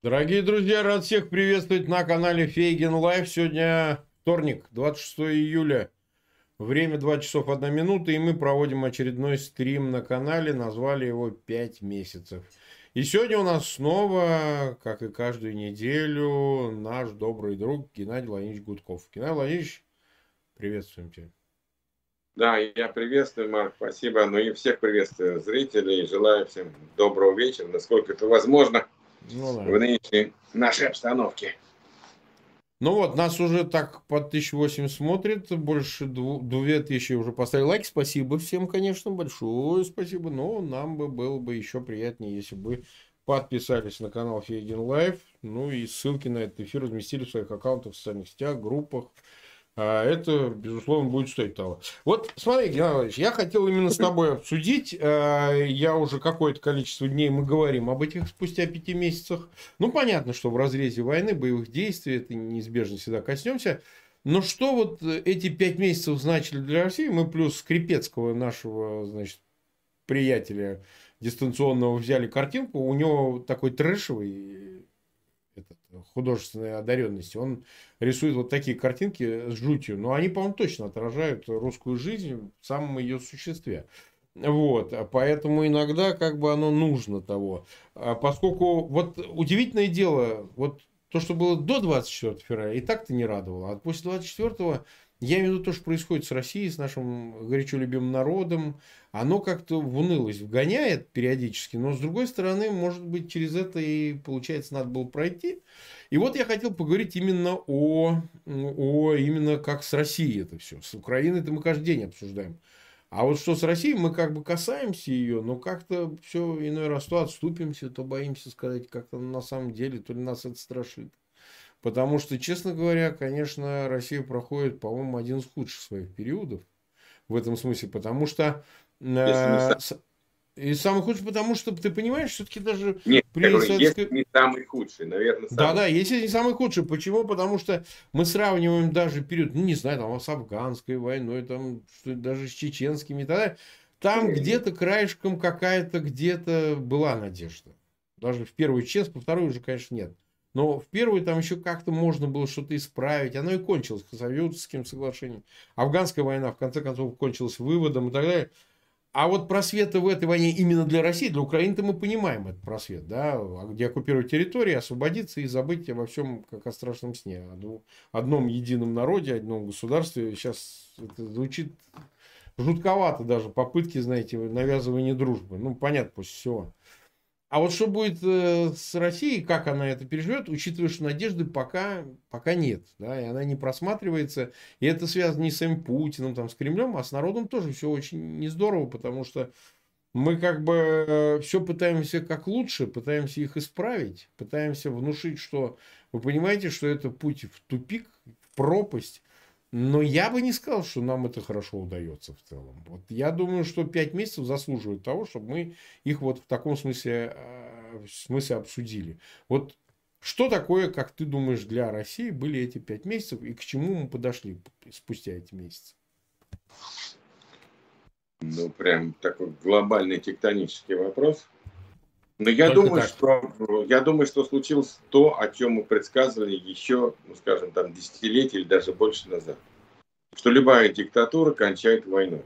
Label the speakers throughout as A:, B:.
A: Дорогие друзья, рад всех приветствовать на канале Фейгин Live. Сегодня вторник, 26 июля. Время 2 часов 1 минута, и мы проводим очередной стрим на канале. Назвали его 5 месяцев. И сегодня у нас снова, как и каждую неделю, наш добрый друг Геннадий Владимирович Гудков. Геннадий Владимирович, приветствуем тебя.
B: Да, я приветствую, Марк, спасибо. Ну и всех приветствую зрителей. Желаю всем доброго вечера, насколько это возможно ну, да. в нынешней нашей обстановке.
A: Ну вот, нас уже так по 1008 смотрит, больше 2000 уже поставили лайк. Спасибо всем, конечно, большое спасибо. Но нам бы было бы еще приятнее, если бы подписались на канал Фейгин Live. Ну и ссылки на этот эфир разместили в своих аккаунтах, в социальных сетях, группах. А это, безусловно, будет стоить того. Вот смотри, Геннадий я хотел именно с тобой обсудить. А, я уже какое-то количество дней мы говорим об этих спустя пяти месяцах. Ну, понятно, что в разрезе войны, боевых действий, это неизбежно всегда коснемся. Но что вот эти пять месяцев значили для России? Мы плюс Скрипецкого, нашего, значит, приятеля дистанционного взяли картинку. У него такой трэшевый художественной одаренности. Он рисует вот такие картинки с жутью, но они, по-моему, точно отражают русскую жизнь в самом ее существе. Вот, поэтому иногда как бы оно нужно того. А поскольку вот удивительное дело, вот то, что было до 24 февраля, и так-то не радовало. А после 24 я имею в виду то, что происходит с Россией, с нашим горячо любимым народом. Оно как-то в унылость вгоняет периодически, но с другой стороны, может быть, через это и, получается, надо было пройти. И вот я хотел поговорить именно о, о именно как с Россией это все. С Украиной-то мы каждый день обсуждаем. А вот что с Россией, мы как бы касаемся ее, но как-то все иной раз то отступимся, то боимся сказать как-то на самом деле, то ли нас это страшит. Потому что, честно говоря, конечно, Россия проходит, по-моему, один из худших своих периодов в этом смысле, потому что... Э, и самый худший, потому что ты понимаешь, все-таки даже
B: Нет, при советской... есть не самый худший, наверное. Самый...
A: Да, да, если не самый худший. Почему? Потому что мы сравниваем даже период, ну не знаю, там с афганской войной, там что даже с чеченскими и так далее. Там где-то краешком какая-то где-то была надежда. Даже в первую честно, во вторую уже, конечно, нет. Но в первую там еще как-то можно было что-то исправить. Оно и кончилось Советским соглашением. Афганская война, в конце концов, кончилась выводом и так далее. А вот просветы в этой войне именно для России, для Украины-то мы понимаем этот просвет, да, а где оккупировать территории, освободиться и забыть обо всем, как о страшном сне. О одном едином народе, одном государстве. Сейчас это звучит жутковато даже, попытки, знаете, навязывания дружбы. Ну, понятно, после всего. А вот что будет э, с Россией, как она это переживет, учитывая, что надежды пока, пока нет, да, и она не просматривается, и это связано не с самим Путиным, там, с Кремлем, а с народом тоже все очень не здорово, потому что мы как бы э, все пытаемся как лучше, пытаемся их исправить, пытаемся внушить, что вы понимаете, что это путь в тупик, в пропасть, но я бы не сказал, что нам это хорошо удается в целом. Вот я думаю, что пять месяцев заслуживают того, чтобы мы их вот в таком смысле, э, в смысле обсудили. Вот что такое, как ты думаешь, для России были эти пять месяцев и к чему мы подошли спустя эти месяцы?
B: Ну, прям такой глобальный тектонический вопрос. Но я думаю, что, я думаю, что случилось то, о чем мы предсказывали еще, ну, скажем, там, десятилетия или даже больше назад. Что любая диктатура кончает войной.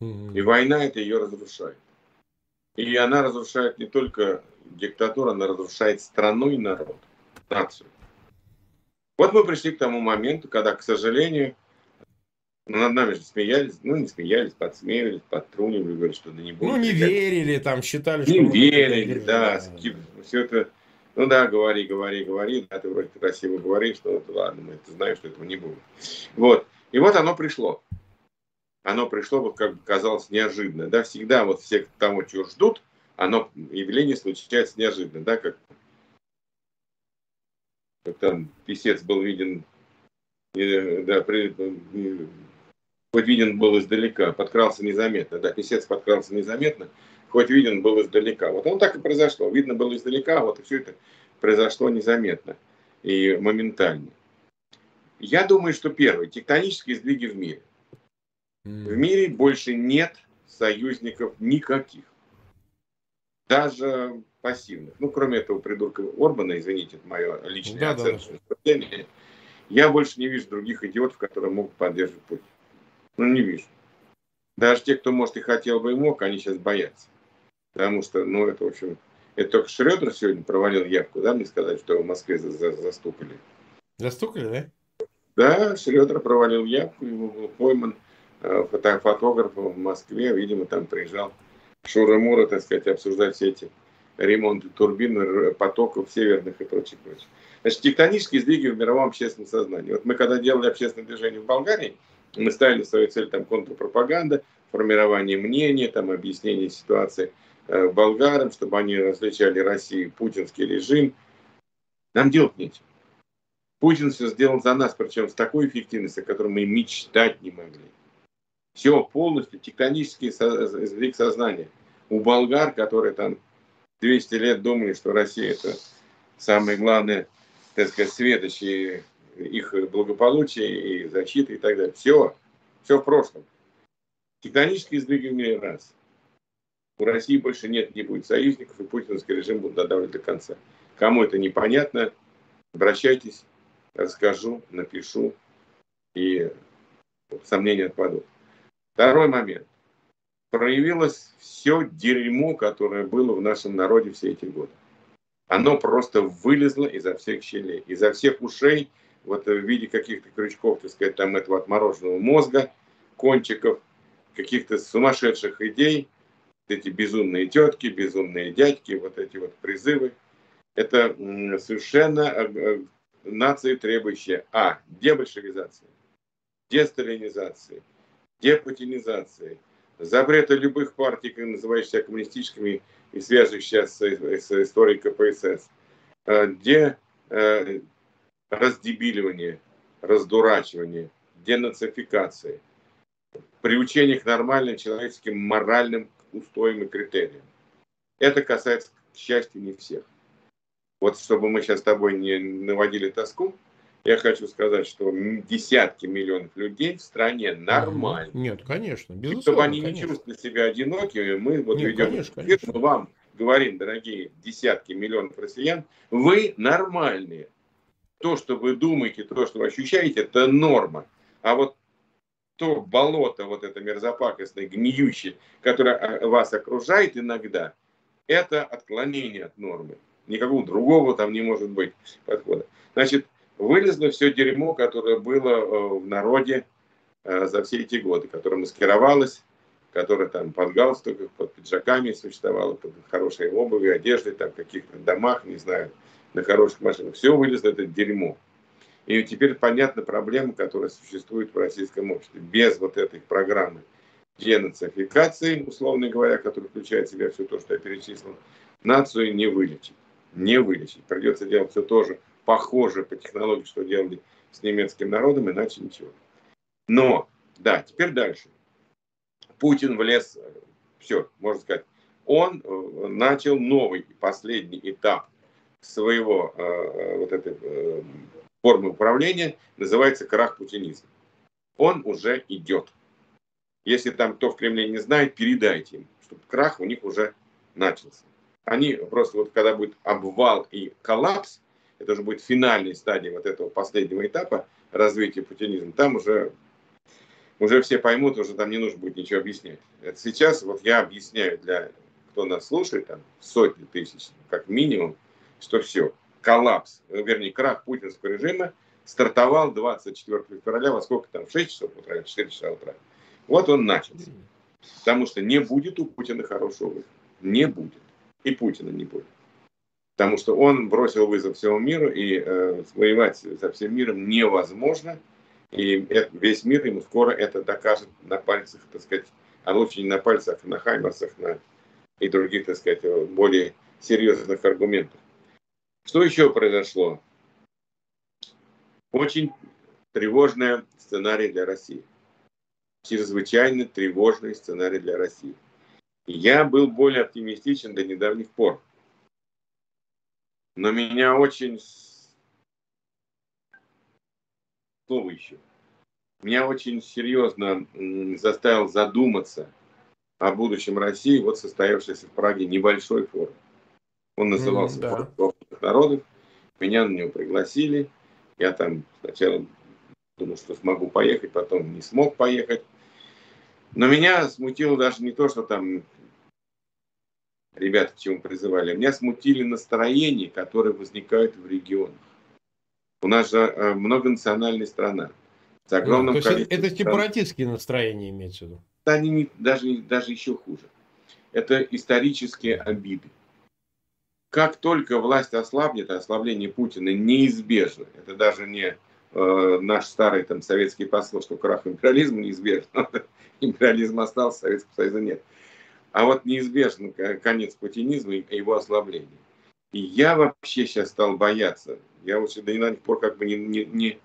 B: И война это ее разрушает. И она разрушает не только диктатуру, она разрушает страну и народ, нацию. Вот мы пришли к тому моменту, когда, к сожалению, ну, над нами же смеялись, ну, не смеялись, подсмеивались, подтрунивали, говорили, что да не будет.
A: Ну, не верили, там, считали,
B: что... Не верили, да, да, все это... Ну да, говори, говори, говори, да, ты вроде красиво говоришь, но вот, ладно, мы это знаем, что этого не будет. Вот. И вот оно пришло. Оно пришло, вот как бы казалось, неожиданно. Да, всегда вот все того, чего ждут, оно, явление случается неожиданно, да, как, как там писец был виден да, при, хоть виден был издалека, подкрался незаметно, да, писец подкрался незаметно, хоть виден был издалека. Вот он так и произошло, видно было издалека, вот и все это произошло незаметно и моментально. Я думаю, что первый, тектонические сдвиги в мире. В мире больше нет союзников никаких. Даже пассивных. Ну, кроме этого придурка Орбана, извините, это мое личное да, оценочное да. я больше не вижу других идиотов, которые могут поддерживать Путина. Ну, не вижу. Даже те, кто, может, и хотел бы и мог, они сейчас боятся. Потому что, ну, это, в общем, это только Шредер сегодня провалил явку, да, мне сказать, что в Москве за за застукали.
A: Застукали, да?
B: Да, Шредер провалил явку, его был пойман э, фото фотографом в Москве, видимо, там приезжал Шура-Мура, так сказать, обсуждать все эти ремонты турбин, потоков северных и прочее, прочее. Значит, тектонические сдвиги в мировом общественном сознании. Вот мы когда делали общественное движение в Болгарии, мы ставили свою цель там контрпропаганда, формирование мнения, там объяснение ситуации э, болгарам, чтобы они различали Россию, путинский режим. Нам делать нечего. Путин все сделал за нас, причем с такой эффективностью, о которой мы мечтать не могли. Все полностью тектонический сдвиг сознания. У болгар, которые там 200 лет думали, что Россия это самое главное, так сказать, светочи их благополучия и защиты и так далее. Все, все в прошлом. Тектонические сдвиги в мире раз. У России больше нет, не будет союзников, и путинский режим будет додавлен до конца. Кому это непонятно, обращайтесь, расскажу, напишу, и сомнения отпадут. Второй момент. Проявилось все дерьмо, которое было в нашем народе все эти годы. Оно просто вылезло изо всех щелей, изо всех ушей, вот в виде каких-то крючков, так сказать, там этого отмороженного мозга, кончиков, каких-то сумасшедших идей, эти безумные тетки, безумные дядьки, вот эти вот призывы. Это совершенно э, э, нации, требующие а. дебольшевизации, десталинизации, депутинизации, запрета любых партий, называющих себя коммунистическими и связывающих с, с историей КПСС, э, де, э, раздебиливание, раздурачивание, денацификации, приучение к нормальным человеческим моральным устоям и критериям. Это касается, к счастью, не всех. Вот чтобы мы сейчас с тобой не наводили тоску, я хочу сказать, что десятки миллионов людей в стране нормально.
A: Нет, конечно,
B: безусловно. И чтобы они конечно. не чувствовали себя одинокими, мы вот Нет, ведем конечно, конечно. мы вам говорим, дорогие десятки миллионов россиян, вы нормальные. То, что вы думаете, то, что вы ощущаете, это норма. А вот то болото, вот это мерзопакостное, гниющее, которое а, вас окружает иногда, это отклонение от нормы. Никакого другого там не может быть подхода. Значит, вылезло все дерьмо, которое было э, в народе э, за все эти годы, которое маскировалось, которое там под галстуках, под пиджаками существовало, под хорошей обувью, одеждой, там в каких-то домах, не знаю, на хороших машинах. Все вылезло это дерьмо. И теперь понятна проблема, которая существует в российском обществе. Без вот этой программы денацификации, условно говоря, которая включает в себя все то, что я перечислил, нацию не вылечить. Не вылечить. Придется делать все тоже похоже по технологии, что делали с немецким народом, иначе ничего. Но, да, теперь дальше. Путин влез, все, можно сказать, он э, начал новый, последний этап своего э, э, вот этой э, формы управления, называется крах путинизма. Он уже идет. Если там кто в Кремле не знает, передайте им, чтобы крах у них уже начался. Они просто вот когда будет обвал и коллапс, это уже будет финальной стадия вот этого последнего этапа развития путинизма, там уже, уже все поймут, уже там не нужно будет ничего объяснять. Это сейчас вот я объясняю для кто нас слушает, там сотни тысяч, как минимум, что все, коллапс, вернее, крах путинского режима стартовал 24 февраля, во сколько там, в 6 часов утра, 4 часа утра. Вот он начался. Потому что не будет у Путина хорошего выхода. Не будет. И Путина не будет. Потому что он бросил вызов всему миру, и э, воевать со всем миром невозможно. И это, весь мир ему скоро это докажет на пальцах, так сказать, а лучше не на пальцах, а на Хаймерсах на, и других, так сказать, более серьезных аргументах. Что еще произошло? Очень тревожный сценарий для России. Чрезвычайно тревожный сценарий для России. Я был более оптимистичен до недавних пор. Но меня очень... Слово еще. Меня очень серьезно заставил задуматься о будущем России вот состоявшейся в Праге небольшой форум. Он назывался mm, да. Народов. Меня на него пригласили. Я там сначала думал, что смогу поехать, потом не смог поехать. Но меня смутило даже не то, что там ребята к чему призывали. Меня смутили настроения, которые возникают в регионах. У нас же э, многонациональная страна.
A: С огромным ну, то есть это сепаратистские настроения имеется в виду?
B: Да, они не, даже, даже еще хуже. Это исторические обиды. Как только власть ослабнет, ослабление Путина неизбежно. Это даже не э, наш старый там, советский посыл, что крах империализма неизбежен. Империализм остался, Советского Союза нет. А вот неизбежен конец путинизма и его ослабление. И я вообще сейчас стал бояться. Я лучше до недавних пор как бы не, не, не,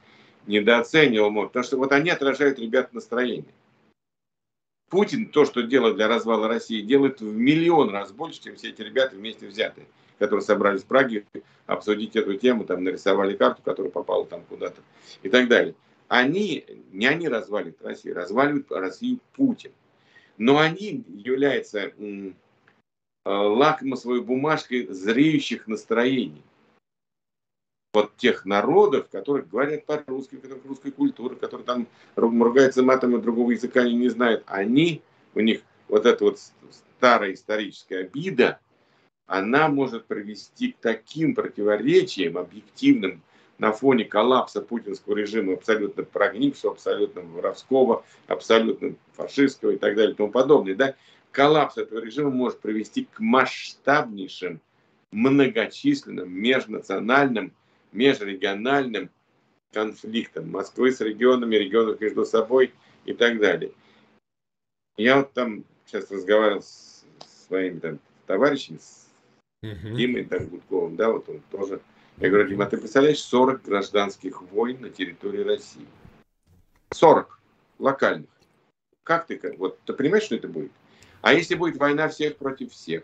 B: недооценивал потому что вот они отражают ребят настроение. Путин то, что делает для развала России, делает в миллион раз больше, чем все эти ребята вместе взятые, которые собрались в Праге обсудить эту тему, там нарисовали карту, которая попала там куда-то и так далее. Они, не они разваливают Россию, разваливают Россию Путин но они являются э, лакмусовой бумажкой зреющих настроений. Вот тех народов, которые говорят по-русски, которых русской культуры, которые там ругаются матами, другого языка они не знают. Они, у них вот эта вот старая историческая обида, она может привести к таким противоречиям объективным, на фоне коллапса путинского режима, абсолютно прогнившего, абсолютно воровского, абсолютно фашистского и так далее и тому подобное, да, коллапс этого режима может привести к масштабнейшим, многочисленным, межнациональным, межрегиональным конфликтам Москвы с регионами, регионов между собой и так далее. Я вот там сейчас разговаривал с своими там товарищами, с Димой там, Гудковым, да, вот он тоже я говорю, Дима, ты представляешь 40 гражданских войн на территории России? 40 локальных. Как ты, вот ты понимаешь, что это будет? А если будет война всех против всех?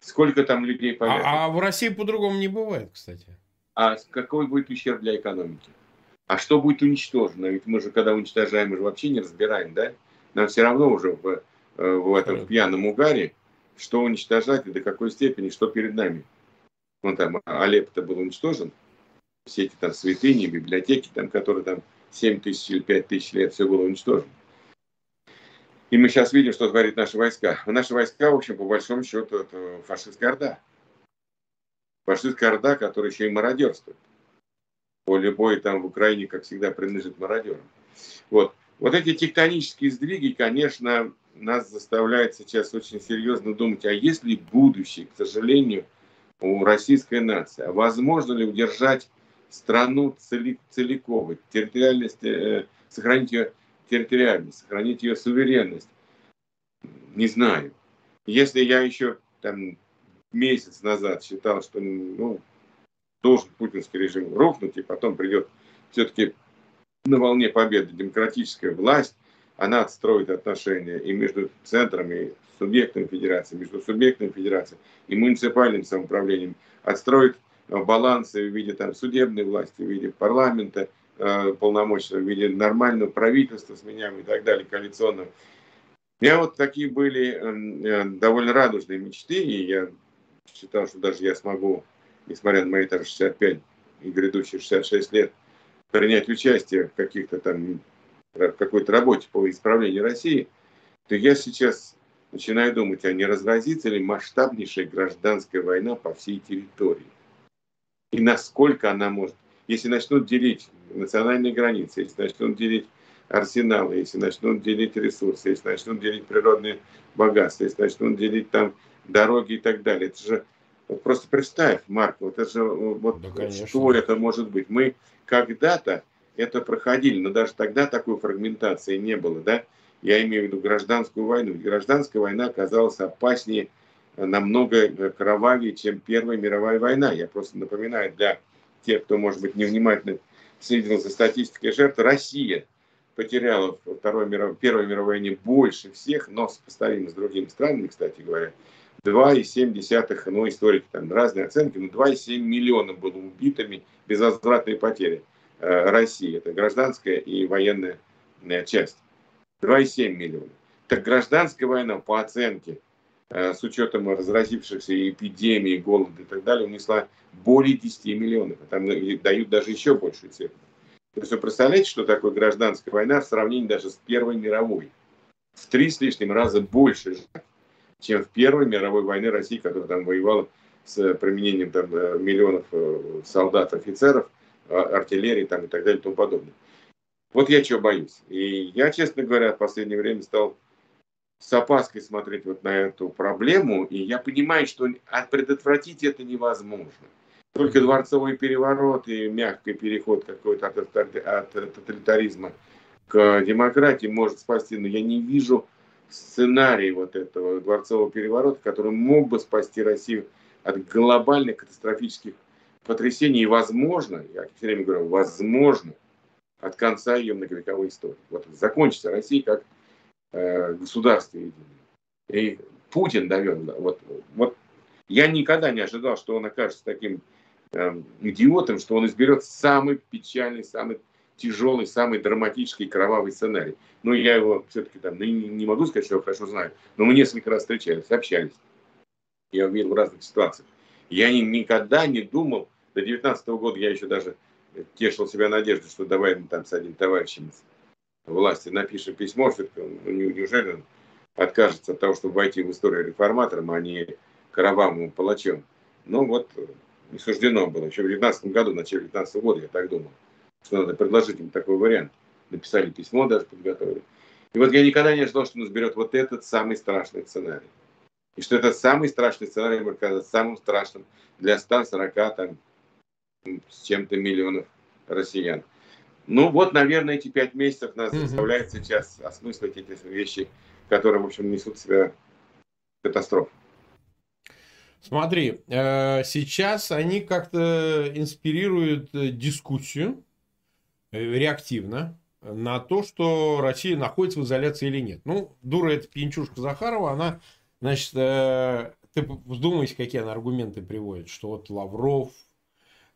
B: Сколько там людей
A: пойдет? А, а в России по-другому не бывает, кстати.
B: А какой будет ущерб для экономики? А что будет уничтожено? Ведь мы же, когда уничтожаем, мы же вообще не разбираем, да? Нам все равно уже в, э, в этом пьяном угаре, что уничтожать и до какой степени, что перед нами ну там Алеппо-то был уничтожен, все эти там святыни, библиотеки, там, которые там 7 тысяч или 5 тысяч лет, все было уничтожено. И мы сейчас видим, что творит наши войска. Наши войска, в общем, по большому счету, это фашистская орда. Фашистская орда, которая еще и мародерствует. Поле боя там в Украине, как всегда, принадлежит мародерам. Вот. Вот эти тектонические сдвиги, конечно, нас заставляют сейчас очень серьезно думать, а есть ли будущее, к сожалению, у российской нации. А возможно ли удержать страну целиком, территориальность, э, сохранить ее территориальность, сохранить ее суверенность? Не знаю. Если я еще там месяц назад считал, что ну, должен путинский режим рухнуть, и потом придет все-таки на волне победы демократическая власть, она отстроит отношения и между центром, и субъектом федерации, между субъектом федерации и муниципальным самоуправлением, отстроить э, балансы в виде там, судебной власти, в виде парламента э, полномочного, в виде нормального правительства с меня и так далее, коалиционного. У меня вот такие были эм, э, довольно радужные мечты, и я считал, что даже я смогу, несмотря на мои там, 65 и грядущие 66 лет, принять участие в каких-то там какой-то работе по исправлению России, то я сейчас начинаю думать, а не разразится ли масштабнейшая гражданская война по всей территории? И насколько она может, если начнут делить национальные границы, если начнут делить арсеналы, если начнут делить ресурсы, если начнут делить природные богатства, если начнут делить там дороги и так далее. Это же вот просто представь, Марк, вот это же вот да, что это может быть. Мы когда-то это проходили, но даже тогда такой фрагментации не было, да? я имею в виду гражданскую войну. гражданская война оказалась опаснее, э, намного э, кровавее, чем Первая мировая война. Я просто напоминаю для тех, кто, может быть, невнимательно следил за статистикой жертв, Россия потеряла во Второй миров... Первой мировой войне больше всех, но сопоставимо с другими странами, кстати говоря, 2,7, ну, историки там разные оценки, но 2,7 миллиона было убитыми, безвозвратные потери России. Это гражданская и военная часть. 2,7 миллиона. Так гражданская война, по оценке э, с учетом разразившихся эпидемий, голода и так далее, унесла более 10 миллионов. А там дают даже еще большую цифру. То есть вы представляете, что такое гражданская война в сравнении даже с Первой мировой? В три с лишним раза больше, чем в Первой мировой войне России, которая там воевала с применением там, э, миллионов э, солдат, офицеров, артиллерии там, и так далее и тому подобное. Вот я чего боюсь. И я, честно говоря, в последнее время стал с опаской смотреть вот на эту проблему, и я понимаю, что предотвратить это невозможно. Только дворцовый переворот и мягкий переход какой-то от, от тоталитаризма к демократии может спасти, но я не вижу сценарий вот этого дворцового переворота, который мог бы спасти Россию от глобальных катастрофических потрясений возможно, я все время говорю, возможно, от конца ее многовековой истории. Вот закончится Россия как э, государство единое. И Путин довел, вот, вот я никогда не ожидал, что он окажется таким э, идиотом, что он изберет самый печальный, самый тяжелый, самый драматический, кровавый сценарий. Но я его все-таки там не, не могу сказать, что я хорошо знаю, но мы несколько раз встречались, общались. Я видел в разных ситуациях. Я ни, никогда не думал, до 19 года я еще даже тешил себя надеждой, что давай мы там с одним товарищем власти напишем письмо, что ну, неужели он откажется от того, чтобы войти в историю реформатором, а не кровавым палачом. Ну вот, не суждено было. Еще в 19 году, в начале 19 года я так думал, что надо предложить им такой вариант. Написали письмо, даже подготовили. И вот я никогда не ожидал, что он изберет вот этот самый страшный сценарий. И что этот самый страшный сценарий может оказаться самым страшным для 140 там, с чем-то миллионов россиян. Ну вот, наверное, эти пять месяцев нас заставляют сейчас осмыслить эти вещи, которые, в общем, несут в себя катастрофу.
A: Смотри, э, сейчас они как-то инспирируют э, дискуссию э, реактивно на то, что Россия находится в изоляции или нет. Ну, дура эта пьянчушка Захарова, она, значит, ты вдумайся, какие она аргументы приводит, что вот Лавров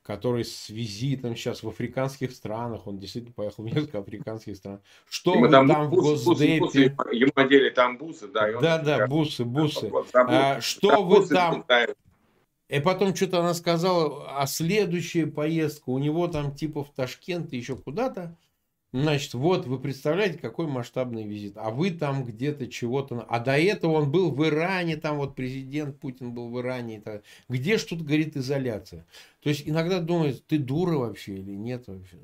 A: который с визитом сейчас в африканских странах, он действительно поехал в несколько африканских стран. Что Ему вы там, там бусы, в Госдепе? Бусы,
B: бусы, ему одели там бусы, да.
A: да, да, бусы, бусы. А, что вы там... И потом что-то она сказала, а следующая поездка у него там типа в Ташкент и еще куда-то. Значит, вот вы представляете, какой масштабный визит. А вы там где-то чего-то... А до этого он был в Иране, там вот президент Путин был в Иране. И так. Где ж тут, говорит, изоляция? То есть иногда думают, ты дура вообще или нет вообще.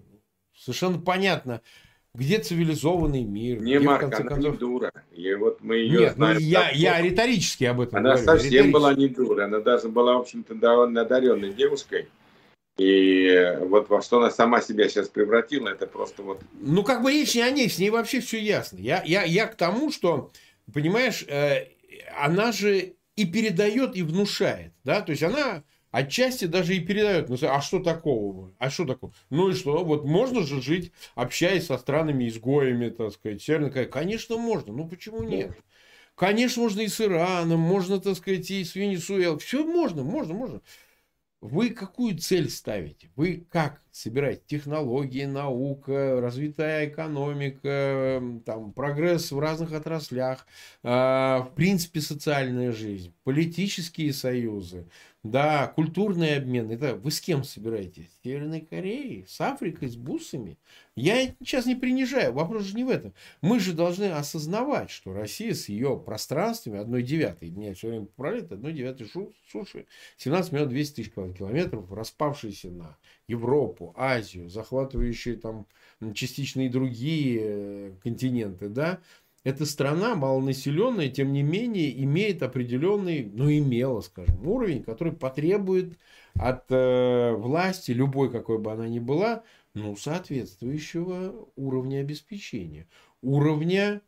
A: Совершенно понятно, где цивилизованный мир.
B: Не,
A: где,
B: Марк, она концов... не дура. И вот мы ее
A: Нет, ну знаем, ну, я, я риторически об этом
B: Она говорю, совсем была не дура. Она даже была, в общем-то, довольно одаренной девушкой. И вот во что она сама себя сейчас превратила, это просто вот...
A: Ну, как бы речь не о ней, с ней вообще все ясно. Я, я, я к тому, что, понимаешь, э, она же и передает, и внушает, да, то есть она отчасти даже и передает, ну, а что такого? А что такого? Ну и что? Вот можно же жить, общаясь со странами-изгоями, так сказать, Северной Конечно, можно, ну почему нет? Конечно, можно и с Ираном, можно, так сказать, и с Венесуэлой. Все можно, можно, можно. Вы какую цель ставите? Вы как собираете? Технологии, наука, развитая экономика, там, прогресс в разных отраслях, э, в принципе, социальная жизнь, политические союзы, да, культурный обмен. Это вы с кем собираетесь? С Северной Кореей? С Африкой? С бусами? Я сейчас не принижаю. Вопрос же не в этом. Мы же должны осознавать, что Россия с ее пространствами, одной девятой, меня все время поправляет, одной девятой суши, 17 миллионов 200 тысяч километров, распавшиеся на Европу, Азию, захватывающие там частично и другие э, континенты, да, эта страна малонаселенная, тем не менее, имеет определенный, ну, имела, скажем, уровень, который потребует от э, власти, любой какой бы она ни была, ну, соответствующего уровня обеспечения. Уровня,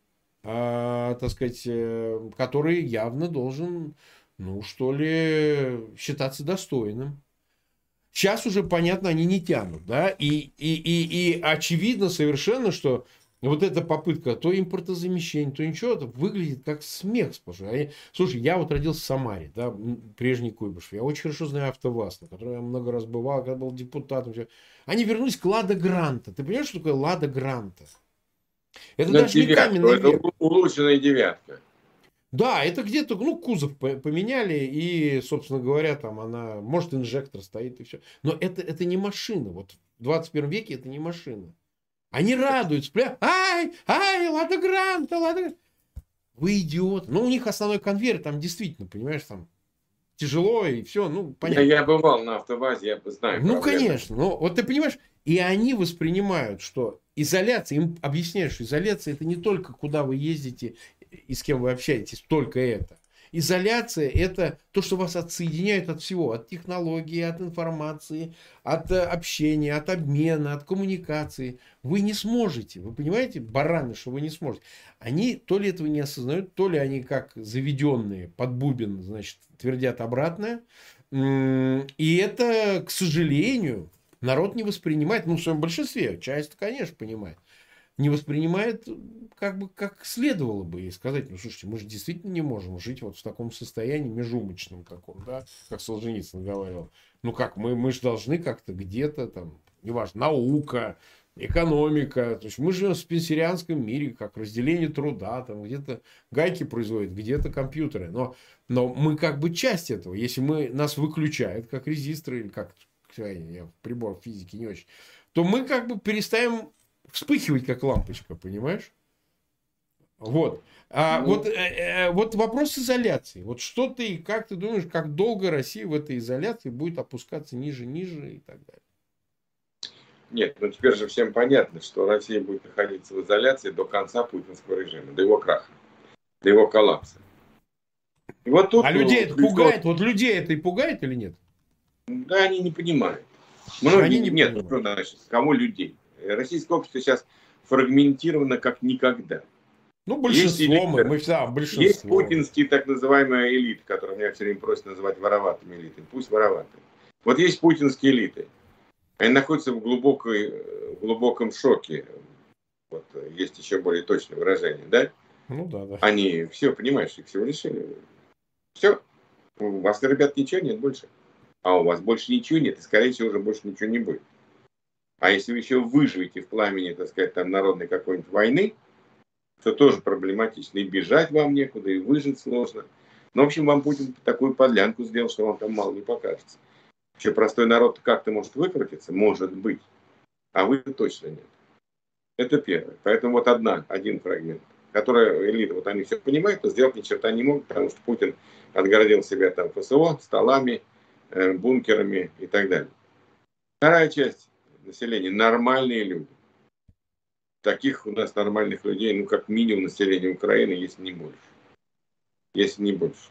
A: э, так сказать, э, который явно должен, ну, что ли, считаться достойным. Сейчас уже, понятно, они не тянут, да, и, и, и, и очевидно совершенно, что вот эта попытка то импортозамещения, то ничего, это выглядит как смех сплошной. Слушай, я вот родился в Самаре, да, прежний Куйбышев. Я очень хорошо знаю АвтоВАЗ, на который я много раз бывал, когда был депутатом. Все. Они вернулись к Лада Гранта. Ты понимаешь, что такое Лада Гранта?
B: Это На даже девятку, не каменный Это улучшенная девятка.
A: Да, это где-то, ну, кузов поменяли, и, собственно говоря, там она, может, инжектор стоит и все. Но это, это не машина. Вот в 21 веке это не машина. Они радуются, прям, ай, ай, Лада Гранта, Лада Вы идиот. Ну, у них основной конвейер, там действительно, понимаешь, там тяжело и все, ну,
B: понятно. Я, я бывал на автобазе, я знаю.
A: Ну, конечно. Ну, вот ты понимаешь, и они воспринимают, что изоляция, им объясняют, что изоляция это не только куда вы ездите и с кем вы общаетесь, только это. Изоляция – это то, что вас отсоединяет от всего, от технологии, от информации, от э, общения, от обмена, от коммуникации. Вы не сможете, вы понимаете, бараны, что вы не сможете. Они то ли этого не осознают, то ли они как заведенные под бубен, значит, твердят обратное. И это, к сожалению, народ не воспринимает, ну, в своем большинстве, часть, конечно, понимает не воспринимает как бы как следовало бы и сказать, ну слушайте, мы же действительно не можем жить вот в таком состоянии межумочном таком, да, как Солженицын говорил. Ну как, мы, мы же должны как-то где-то там, неважно, наука, экономика, то есть мы живем в спенсерианском мире, как разделение труда, там где-то гайки производят, где-то компьютеры, но, но мы как бы часть этого, если мы, нас выключают как резисторы или как, я прибор физики не очень, то мы как бы перестаем вспыхивать, как лампочка, понимаешь? Вот. А ну... вот, э, э, вот вопрос изоляции. Вот что ты, как ты думаешь, как долго Россия в этой изоляции будет опускаться ниже, ниже и так далее?
B: Нет, ну теперь же всем понятно, что Россия будет находиться в изоляции до конца путинского режима, до его краха, до его коллапса.
A: И вот тут, а людей ну, это пугает? Вот людей это и пугает или нет?
B: Да, они не понимают. Многие, они не нет, понимают. ну, значит, кому людей? Российское общество сейчас фрагментировано как никогда.
A: Ну, большинство, есть элиты, мы всегда большинство.
B: Есть путинские так называемые элиты, которые меня все время просят называть вороватыми элитами. Пусть вороватые. Вот есть путинские элиты. Они находятся в глубокой, глубоком шоке. Вот, есть еще более точное выражение, да?
A: Ну да, да.
B: Они все, понимаешь, их всего лишили. Все. У вас, ребят, ничего нет больше. А у вас больше ничего нет, и, скорее всего, уже больше ничего не будет. А если вы еще выживете в пламени, так сказать, там, народной какой-нибудь войны, то тоже проблематично. И бежать вам некуда, и выжить сложно. Но, в общем, вам Путин такую подлянку сделал, что вам там мало не покажется. Еще простой народ как-то может выкрутиться, может быть, а вы точно нет. Это первое. Поэтому вот одна, один фрагмент, который элита, вот они все понимают, но сделать ни черта не могут, потому что Путин отгородил себя там ФСО, столами, э, бункерами и так далее. Вторая часть населения нормальные люди. Таких у нас нормальных людей, ну, как минимум населения Украины, есть не больше. Есть не больше.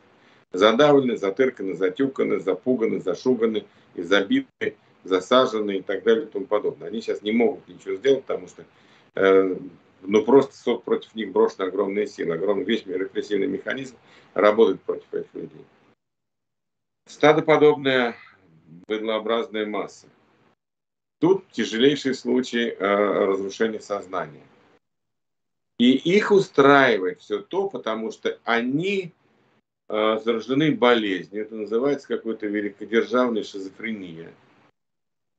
B: Задавлены, затырканы, затюканы, запуганы, зашуганы, и забиты, засажены и так далее и тому подобное. Они сейчас не могут ничего сделать, потому что э, ну, просто против них брошены огромные силы, огромный весь репрессивный механизм работает против этих людей. Стадоподобная быдлообразная масса. Тут тяжелейший случай э, разрушения сознания. И их устраивает все то, потому что они э, заражены болезнью. Это называется какой-то великодержавной шизофрения.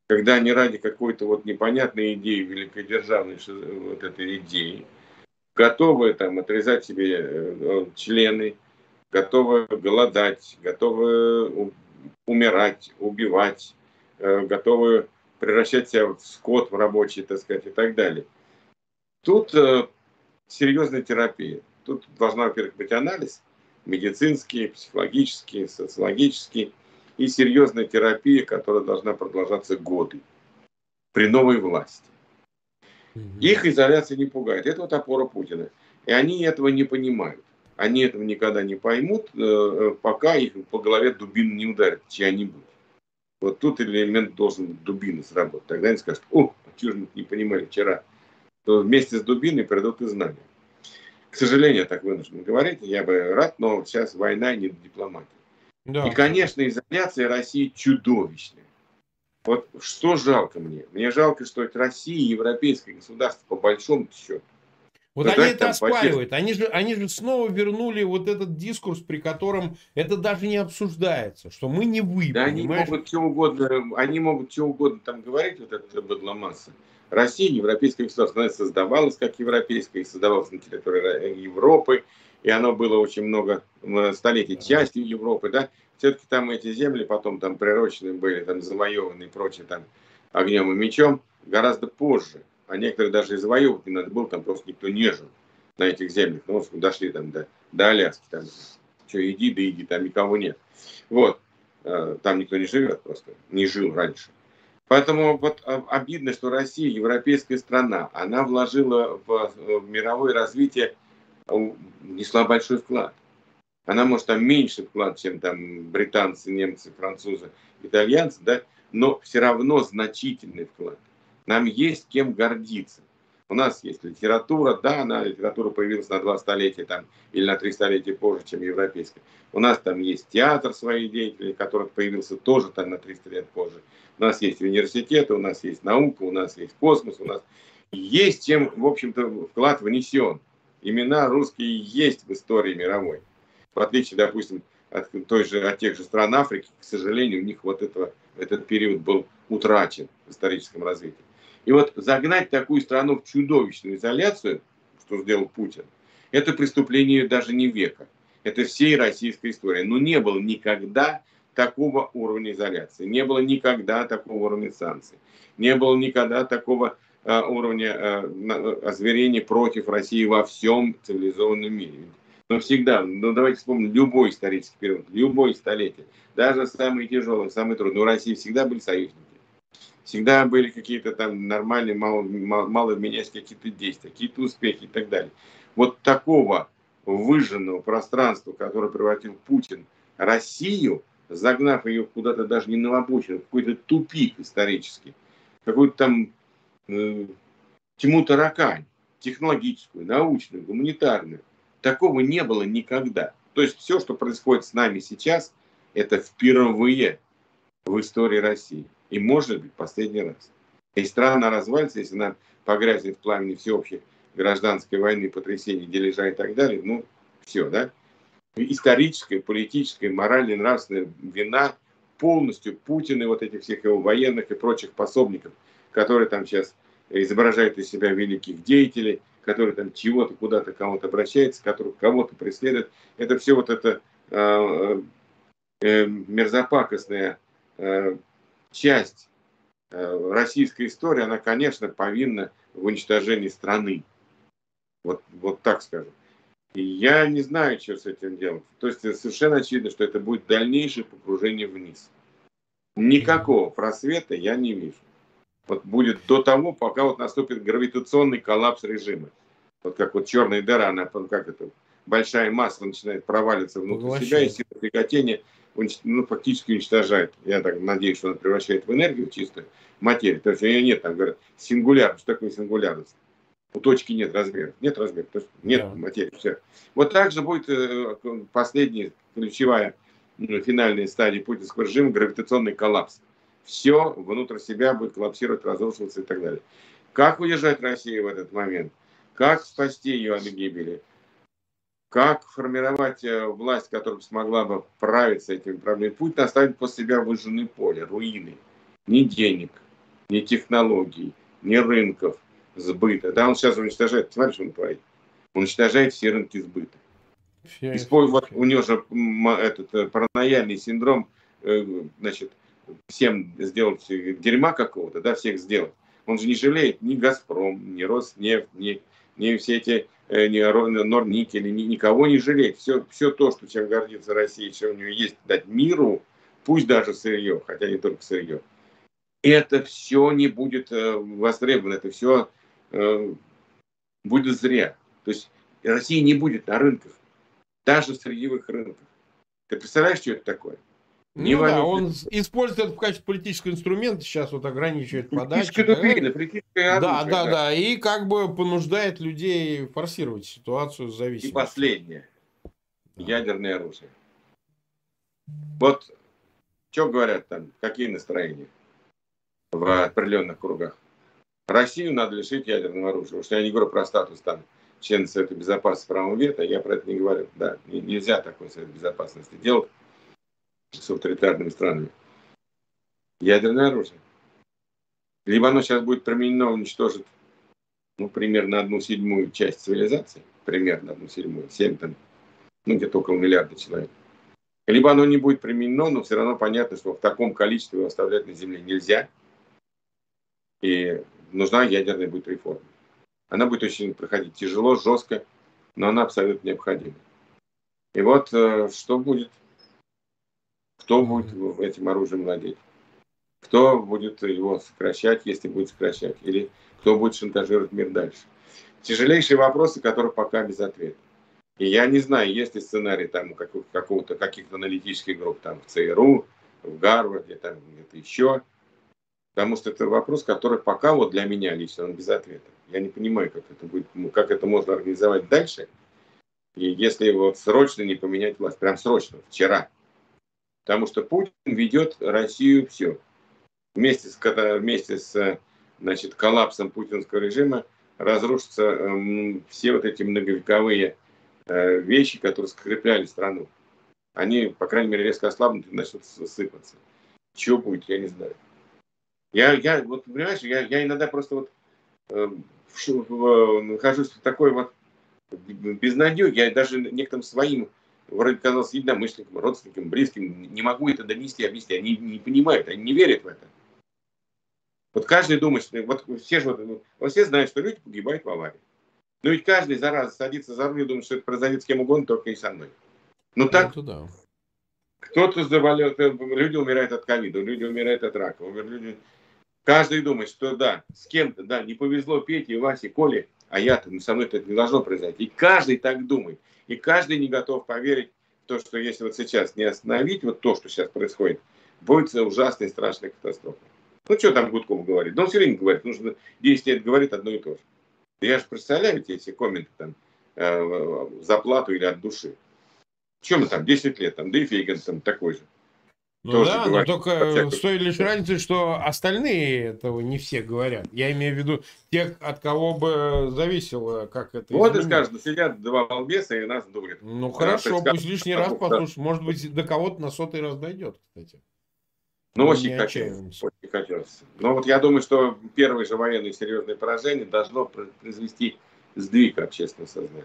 B: Когда они ради какой-то вот непонятной идеи, великодержавной шиз... вот этой идеи, готовы там отрезать себе э, члены, готовы голодать, готовы умирать, убивать, э, готовы превращать себя в скот, в рабочий, так сказать, и так далее. Тут э, серьезная терапия. Тут должна, во-первых, быть анализ медицинский, психологический, социологический и серьезная терапия, которая должна продолжаться годы при новой власти. Их изоляция не пугает. Это вот опора Путина. И они этого не понимают. Они этого никогда не поймут, э, э, пока их по голове дубин не ударят чья-нибудь. Вот тут элемент должен дубины сработать. Тогда они скажут, о, а чего же мы не понимали вчера? То вместе с дубиной придут и знания. К сожалению, так вынужден говорить, я бы рад, но сейчас война не дипломатия. Да. И, конечно, изоляция России чудовищная. Вот что жалко мне? Мне жалко, что это Россия, европейское государство, по большому счету,
A: вот они это оспаривают. Они же, они же снова вернули вот этот дискурс, при котором это даже не обсуждается, что мы не вы,
B: да они могут что угодно, они могут что угодно там говорить, вот эта быдломасса. Россия, европейское государство, она создавалась как европейское, создавалась на территории Европы, и оно было очень много столетий частью Европы, да, все-таки там эти земли потом там прирочены были, там завоеваны и прочее, там огнем и мечом гораздо позже. А некоторые даже и завоевывать не надо было, там просто никто не жил на этих землях. Ну, дошли там до, до Аляски, там, что, иди, да иди, там никого нет. Вот, э, там никто не живет просто, не жил раньше. Поэтому вот обидно, что Россия, европейская страна, она вложила в, в мировое развитие, внесла большой вклад. Она может там меньше вклад, чем там британцы, немцы, французы, итальянцы, да, но все равно значительный вклад. Нам есть кем гордиться. У нас есть литература, да, она, литература появилась на два столетия там, или на три столетия позже, чем европейская. У нас там есть театр своих деятелей, который появился тоже там на 300 лет позже. У нас есть университеты, у нас есть наука, у нас есть космос, у нас есть чем, в общем-то, вклад внесен. Имена русские есть в истории мировой. В отличие, допустим, от, той же, от тех же стран Африки, к сожалению, у них вот этого, этот период был утрачен в историческом развитии. И вот загнать такую страну в чудовищную изоляцию, что сделал Путин, это преступление даже не века. Это всей российской истории. Но не было никогда такого уровня изоляции, не было никогда такого уровня санкций, не было никогда такого э, уровня э, озверения против России во всем цивилизованном мире. Но всегда, ну давайте вспомним любой исторический период, любой столетие, даже самые тяжелые, самые трудные. У России всегда были союзники. Всегда были какие-то там нормальные, мало, мало, мало менять какие-то действия, какие-то успехи и так далее. Вот такого выжженного пространства, которое превратил Путин Россию, загнав ее куда-то даже не на обочину, какой-то тупик исторический, какую-то там э, тьму таракань, технологическую, научную, гуманитарную. Такого не было никогда. То есть все, что происходит с нами сейчас, это впервые в истории России. И может быть последний раз. И страна развалится, если она погрязнет в пламени всеобщей гражданской войны, потрясений, дележа и так далее, ну, все, да? Историческая, политическая, моральная, нравственная вина полностью Путина и вот этих всех его военных и прочих пособников, которые там сейчас изображают из себя великих деятелей, которые там чего-то куда-то кому-то обращаются, которые кого-то преследуют. Это все вот это э, э, мерзопакостная э, часть э, российской истории, она, конечно, повинна в уничтожении страны. Вот, вот так скажем. И я не знаю, что с этим делать. То есть совершенно очевидно, что это будет дальнейшее погружение вниз. Никакого просвета я не вижу. Вот будет до того, пока вот наступит гравитационный коллапс режима. Вот как вот черная дыра, она как это, большая масса начинает проваливаться внутрь Вообще. себя, и сила тяготения ну, фактически уничтожает. Я так надеюсь, что она превращает в энергию чистую материю. То есть ее нет, там говорят, сингулярность. Что такое сингулярность? У точки нет размера. Нет размера, то есть нет да. материи. Все. Вот так же будет э, последняя ключевая финальная стадия путинского режима гравитационный коллапс. Все внутрь себя будет коллапсировать, разрушиваться и так далее. Как удержать Россию в этот момент? Как спасти ее от гибели? Как формировать э, власть, которая смогла бы правиться этими проблемами? Путин оставит после себя выжженное поле, руины. Ни денег, ни технологий, ни рынков сбыта. Да, он сейчас уничтожает, смотри, что он творит. Уничтожает все рынки сбыта. Использовать, у него же этот э, паранояльный синдром, э, значит, всем сделать дерьма какого-то, да, всех сделать. Он же не жалеет ни Газпром, ни Роснефть, ни, ни все эти Э, Норникель, никого не жалеть. Все, все то, что чем гордится Россия, что у нее есть дать миру, пусть даже сырье, хотя не только сырье, это все не будет э, востребовано, это все э, будет зря. То есть Россия не будет на рынках, даже сырьевых рынках. Ты представляешь, что это такое?
A: Не ну да, он использует это в качестве политического инструмента, сейчас вот ограничивает подачу. Политическая политическая да, да, да, да, и как бы понуждает людей форсировать ситуацию с зависимостью.
B: И последнее. Ядерное оружие. Вот что говорят там, какие настроения в определенных кругах. Россию надо лишить ядерного оружия. Потому что я не говорю про статус там члена Совета Безопасности правого вето, я про это не говорю. Да, нельзя такой Совет Безопасности делать с авторитарными странами. Ядерное оружие. Либо оно сейчас будет применено, уничтожит ну, примерно одну седьмую часть цивилизации, примерно одну седьмую, семь там, ну, где-то около миллиарда человек. Либо оно не будет применено, но все равно понятно, что в таком количестве его оставлять на Земле нельзя. И нужна ядерная будет реформа. Она будет очень проходить тяжело, жестко, но она абсолютно необходима. И вот э, что будет? Кто будет этим оружием владеть? Кто будет его сокращать, если будет сокращать? Или кто будет шантажировать мир дальше? Тяжелейшие вопросы, которые пока без ответа. И я не знаю, есть ли сценарий там какого-то, каких-то аналитических групп там в ЦРУ, в Гарварде, там где-то еще. Потому что это вопрос, который пока вот для меня лично он без ответа. Я не понимаю, как это будет, как это можно организовать дальше. И если вот срочно не поменять власть, прям срочно, вчера. Потому что Путин ведет Россию все. Вместе с, вместе с значит, коллапсом путинского режима разрушатся э, все вот эти многовековые э, вещи, которые скрепляли страну. Они, по крайней мере, резко ослабнут и начнут сыпаться. Что будет, я не знаю. Я, я вот, понимаешь, я, я иногда просто вот э, в, в, нахожусь в такой вот безнадеге, я даже некоторым своим, вроде казалось, единомышленникам, родственникам, близким, не могу это донести, объяснить. Они не понимают, они не верят в это. Вот каждый думает, что вот все же вот, вот все знают, что люди погибают в аварии. Но ведь каждый зараза садится за руль и думает, что это произойдет с кем угодно, только не со мной. Ну так, это да. кто-то заболел, люди умирают от ковида, люди умирают от рака, люди... Каждый думает, что да, с кем-то, да, не повезло Пете, Васе, Коле, а я-то, ну, со мной это не должно произойти. И каждый так думает. И каждый не готов поверить в то, что если вот сейчас не остановить вот то, что сейчас происходит, будет ужасная страшная катастрофа. Ну, что там Гудков говорит? Да он все время говорит, нужно 10 лет говорит одно и то же. Я же представляю эти комменты там э, за плату или от души. Чем там, 10 лет, там, да и Фейгин там такой же.
A: Ну да, но только с той лишь разницей, что остальные этого не все говорят. Я имею в виду тех, от кого бы зависело, как это
B: Вот и скажут, сидят два балбеса и нас дурят.
A: Ну хорошо, пусть лишний раз послушают. Может быть, до кого-то на сотый раз дойдет, кстати.
B: Ну, очень хотелось. Очень хотелось. Но вот я думаю, что первое же военное серьезное поражение должно произвести сдвиг общественного сознания.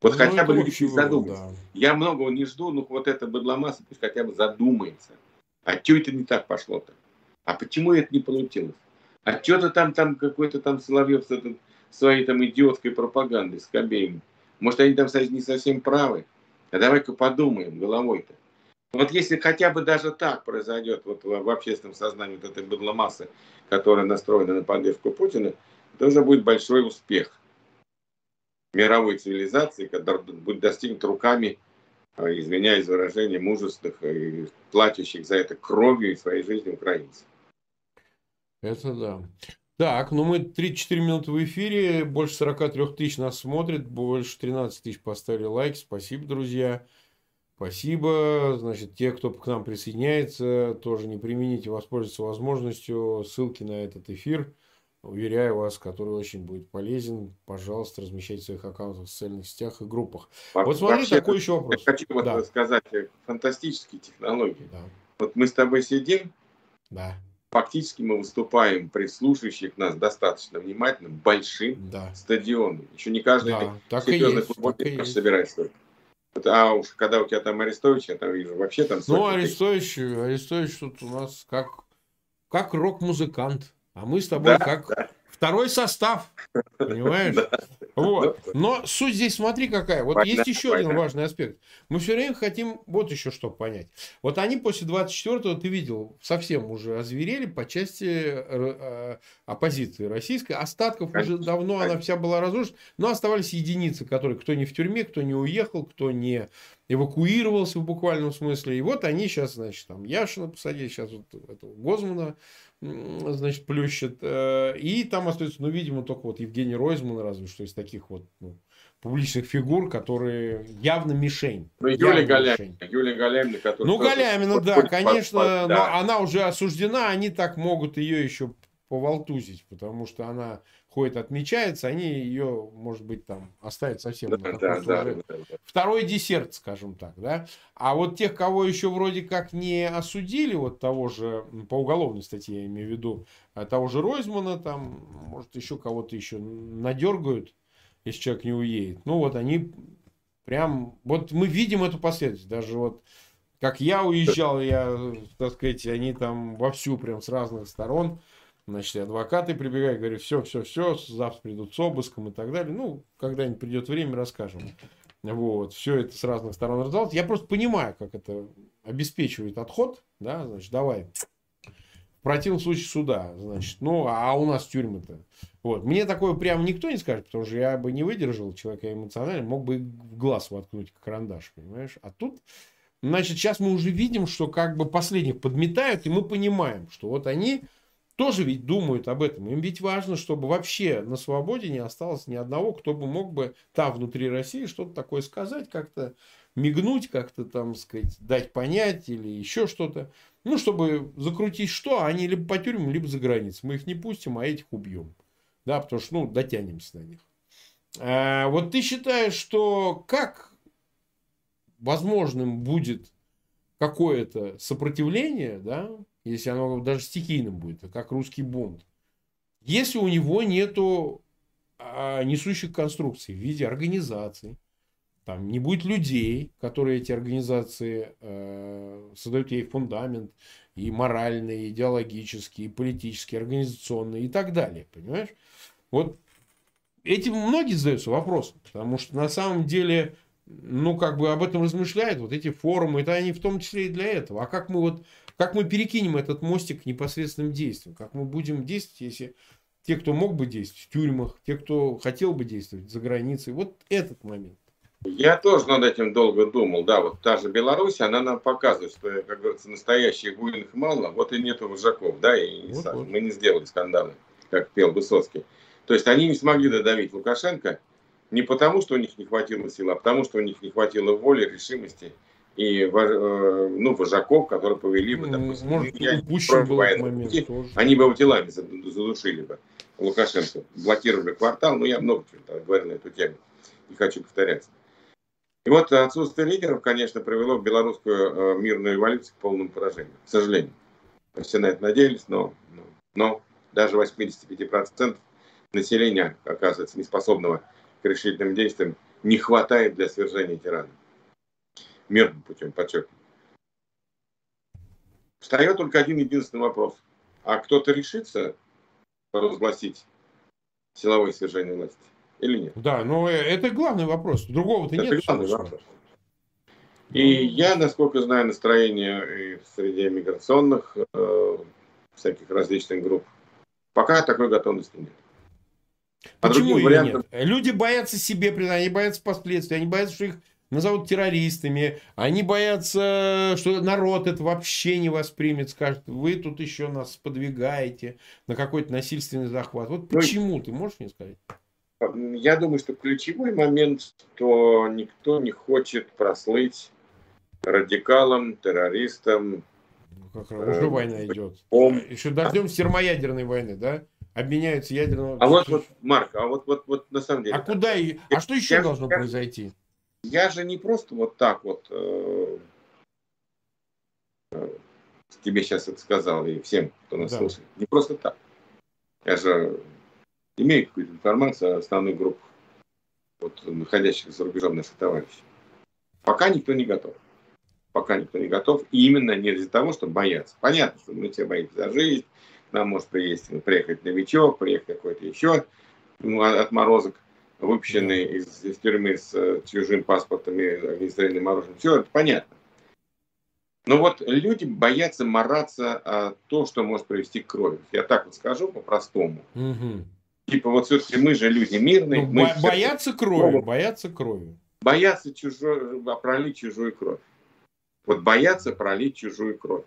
B: Вот ну, хотя бы люди чего, задумаются. Да. Я многого не жду, но вот это быдломаса пусть хотя бы задумается. А что это не так пошло-то? А почему это не получилось? А что-то там, там какой-то там Соловьев с этот, своей там идиотской пропагандой, с Кобеем. Может, они там не совсем правы? А давай-ка подумаем головой-то. Вот если хотя бы даже так произойдет вот в, в общественном сознании вот этой быдломассы, которая настроена на поддержку Путина, это уже будет большой успех мировой цивилизации, который будет достигнут руками, а, извиняюсь за выражение, мужественных и платящих за это кровью и своей жизнью украинцев.
A: Это да. Так, ну мы 3-4 минуты в эфире, больше 43 тысяч нас смотрит, больше 13 тысяч поставили лайк, спасибо, друзья. Спасибо. Значит, те, кто к нам присоединяется, тоже не примените воспользоваться возможностью. Ссылки на этот эфир – уверяю вас, который очень будет полезен. Пожалуйста, размещайте в своих аккаунтах в социальных сетях и группах.
B: Вот смотри, Вообще, такой еще вопрос. Я хочу вот да. сказать, э, фантастические технологии. Да. Вот мы с тобой сидим, да. фактически мы выступаем при слушающих нас достаточно внимательно большим да. стадионом. Еще не каждый да, серьезный футбольник собирает столько. А уж когда у тебя там Арестович, я там вижу вообще там...
A: Ну, Арестович, Арестович тут у нас как, как рок-музыкант. А мы с тобой да, как да. второй состав. Понимаешь? Да. Вот. Но суть здесь, смотри, какая. Вот война, есть еще война. один важный аспект. Мы все время хотим вот еще что понять. Вот они после 24-го, ты видел, совсем уже озверели по части э, э, оппозиции российской. Остатков Конечно. уже давно она вся была разрушена. Но оставались единицы, которые кто не в тюрьме, кто не уехал, кто не эвакуировался в буквальном смысле. И вот они сейчас, значит, там Яшина посадили, сейчас вот этого Гозмана значит, плющит. Э, и там остается, ну, видимо, только вот Евгений Ройзман, разве что из таких вот ну, публичных фигур, которые явно мишень.
B: Ну, Юлия Галямина. Юлия Галямина,
A: которая... Ну, Галямина, да, конечно, под, да. но она уже осуждена, они так могут ее еще поволтузить, потому что она ходит, отмечается, они ее, может быть, там оставят совсем. Да, да, да, да, да. Второй десерт, скажем так, да. А вот тех, кого еще вроде как не осудили, вот того же, по уголовной статье я имею в виду, а того же Ройзмана, там, может, еще кого-то еще надергают, если человек не уедет. Ну, вот они Прям, вот мы видим эту последовательность. Даже вот, как я уезжал, я, так сказать, они там вовсю прям с разных сторон. Значит, адвокаты прибегают, говорят, все, все, все, завтра придут с обыском и так далее. Ну, когда-нибудь придет время, расскажем. Вот, все это с разных сторон раздалось. Я просто понимаю, как это обеспечивает отход, да, значит, давай. В противном случае суда, значит, ну, а у нас тюрьмы-то. Вот. Мне такое прямо никто не скажет, потому что я бы не выдержал человека эмоционально, мог бы в глаз воткнуть карандаш, понимаешь? А тут, значит, сейчас мы уже видим, что как бы последних подметают, и мы понимаем, что вот они тоже ведь думают об этом. Им ведь важно, чтобы вообще на свободе не осталось ни одного, кто бы мог бы там внутри России что-то такое сказать, как-то мигнуть, как-то там, сказать, дать понять или еще что-то. Ну, чтобы закрутить что, они либо по тюрьмам, либо за границей. Мы их не пустим, а этих убьем. Да, потому что, ну, дотянемся на них. А, вот ты считаешь, что как возможным будет какое-то сопротивление, да, если оно даже стихийным будет, как русский бунт, если у него нету а, несущих конструкций в виде организаций, там не будет людей, которые эти организации э, создают ей фундамент и моральный, и идеологический, и политический, и организационный и так далее, понимаешь? Вот этим многие задаются вопросом, потому что на самом деле, ну, как бы об этом размышляют, вот эти форумы, это они в том числе и для этого. А как мы вот как мы перекинем этот мостик к непосредственным действиям? Как мы будем действовать, если те, кто мог бы действовать в тюрьмах, те, кто хотел бы действовать за границей, вот этот момент.
B: Я тоже над этим долго думал. Да, вот та же Беларусь, она нам показывает, что, как говорится, настоящих буйных мало, вот и нету вожаков, да, и вот, вот. мы не сделали скандалы, как пел Высоцкий. То есть они не смогли додавить Лукашенко не потому, что у них не хватило сил, а потому, что у них не хватило воли, решимости и э, ну, вожаков, которые повели бы, допустим, Может, пути, они бы его телами задушили бы Лукашенко, блокировали квартал, но я много чего говорил на эту тему, не хочу повторяться. И вот отсутствие лидеров, конечно, привело белорусскую э, мирную эволюцию к полному поражению, к сожалению. Все на это надеялись, но, но, но даже 85% населения, оказывается, неспособного к решительным действиям, не хватает для свержения тирана мирным путем, подчеркну. Встает только один единственный вопрос. А кто-то решится разгласить силовое свержение власти или нет?
A: Да, но это главный вопрос. Другого-то нет. Это главный вопрос.
B: И я, насколько знаю, настроение среди миграционных э, всяких различных групп, пока такой готовности нет.
A: А Почему ее вариантов... нет? Люди боятся себе, они боятся последствий, они боятся, что их назовут террористами. Они боятся, что народ это вообще не воспримет, скажет, вы тут еще нас подвигаете на какой-то насильственный захват. Вот ну, почему, ты можешь мне сказать?
B: Я думаю, что ключевой момент, что никто не хочет прослыть радикалом, террористом.
A: Ну, как уже э, война идет. Ом... Еще дождем термоядерной войны, да? Обменяются ядерным...
B: А вот, вот, Марк, а вот, вот, вот на самом деле...
A: А куда и... А что еще я, должно я, произойти?
B: Я же не просто вот так вот э, э, тебе сейчас это сказал и всем, кто нас да. слушает. Не просто так. Я же имею какую-то информацию о основной группах, вот, находящихся за рубежом наших товарищей. Пока никто не готов. Пока никто не готов. И именно не из-за того, что боятся. Понятно, что мы все боимся за жизнь. Нам может приехать, приехать новичок, приехать какой-то еще ну, отморозок выпущенный из, из тюрьмы с э, чужим паспортом и огнестрельным оружием. Все это понятно. Но вот люди боятся мараться о том, что может привести к крови. Я так вот скажу по-простому. Угу. Типа вот все-таки мы же люди мирные. Ну,
A: мы боятся крови, боятся крови.
B: Боятся чужой, пролить чужую кровь. Вот боятся пролить чужую кровь.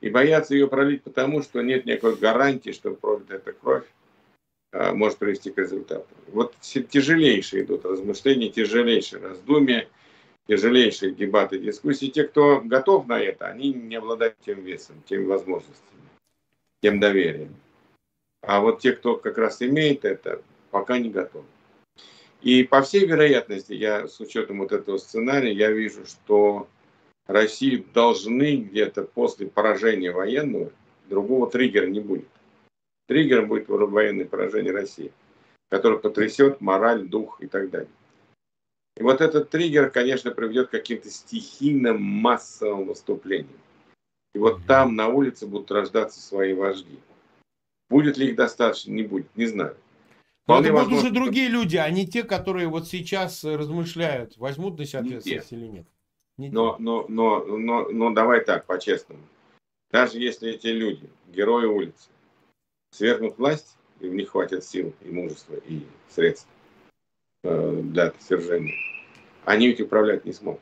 B: И боятся ее пролить потому, что нет никакой гарантии, что пролит эта кровь а, может привести к результату. Вот тяжелейшие идут размышления, тяжелейшие раздумья, тяжелейшие дебаты, дискуссии. Те, кто готов на это, они не обладают тем весом, тем возможностями, тем доверием. А вот те, кто как раз имеет это, пока не готов. И по всей вероятности, я с учетом вот этого сценария, я вижу, что России должны где-то после поражения военного, другого триггера не будет. Триггером будет военное поражение России, которое потрясет мораль, дух и так далее. И вот этот триггер, конечно, приведет к каким-то стихийным массовым выступлениям. И вот там на улице будут рождаться свои вожди. Будет ли их достаточно, не будет, не знаю.
A: Но это будут уже другие люди, а не те, которые вот сейчас размышляют, возьмут на себя ответственность или нет.
B: Не но, но, но, но, но давай так, по-честному. Даже если эти люди, герои улицы, свергнут власть, и в них хватит сил и мужества и средств э, для свержения, они ведь управлять не смогут.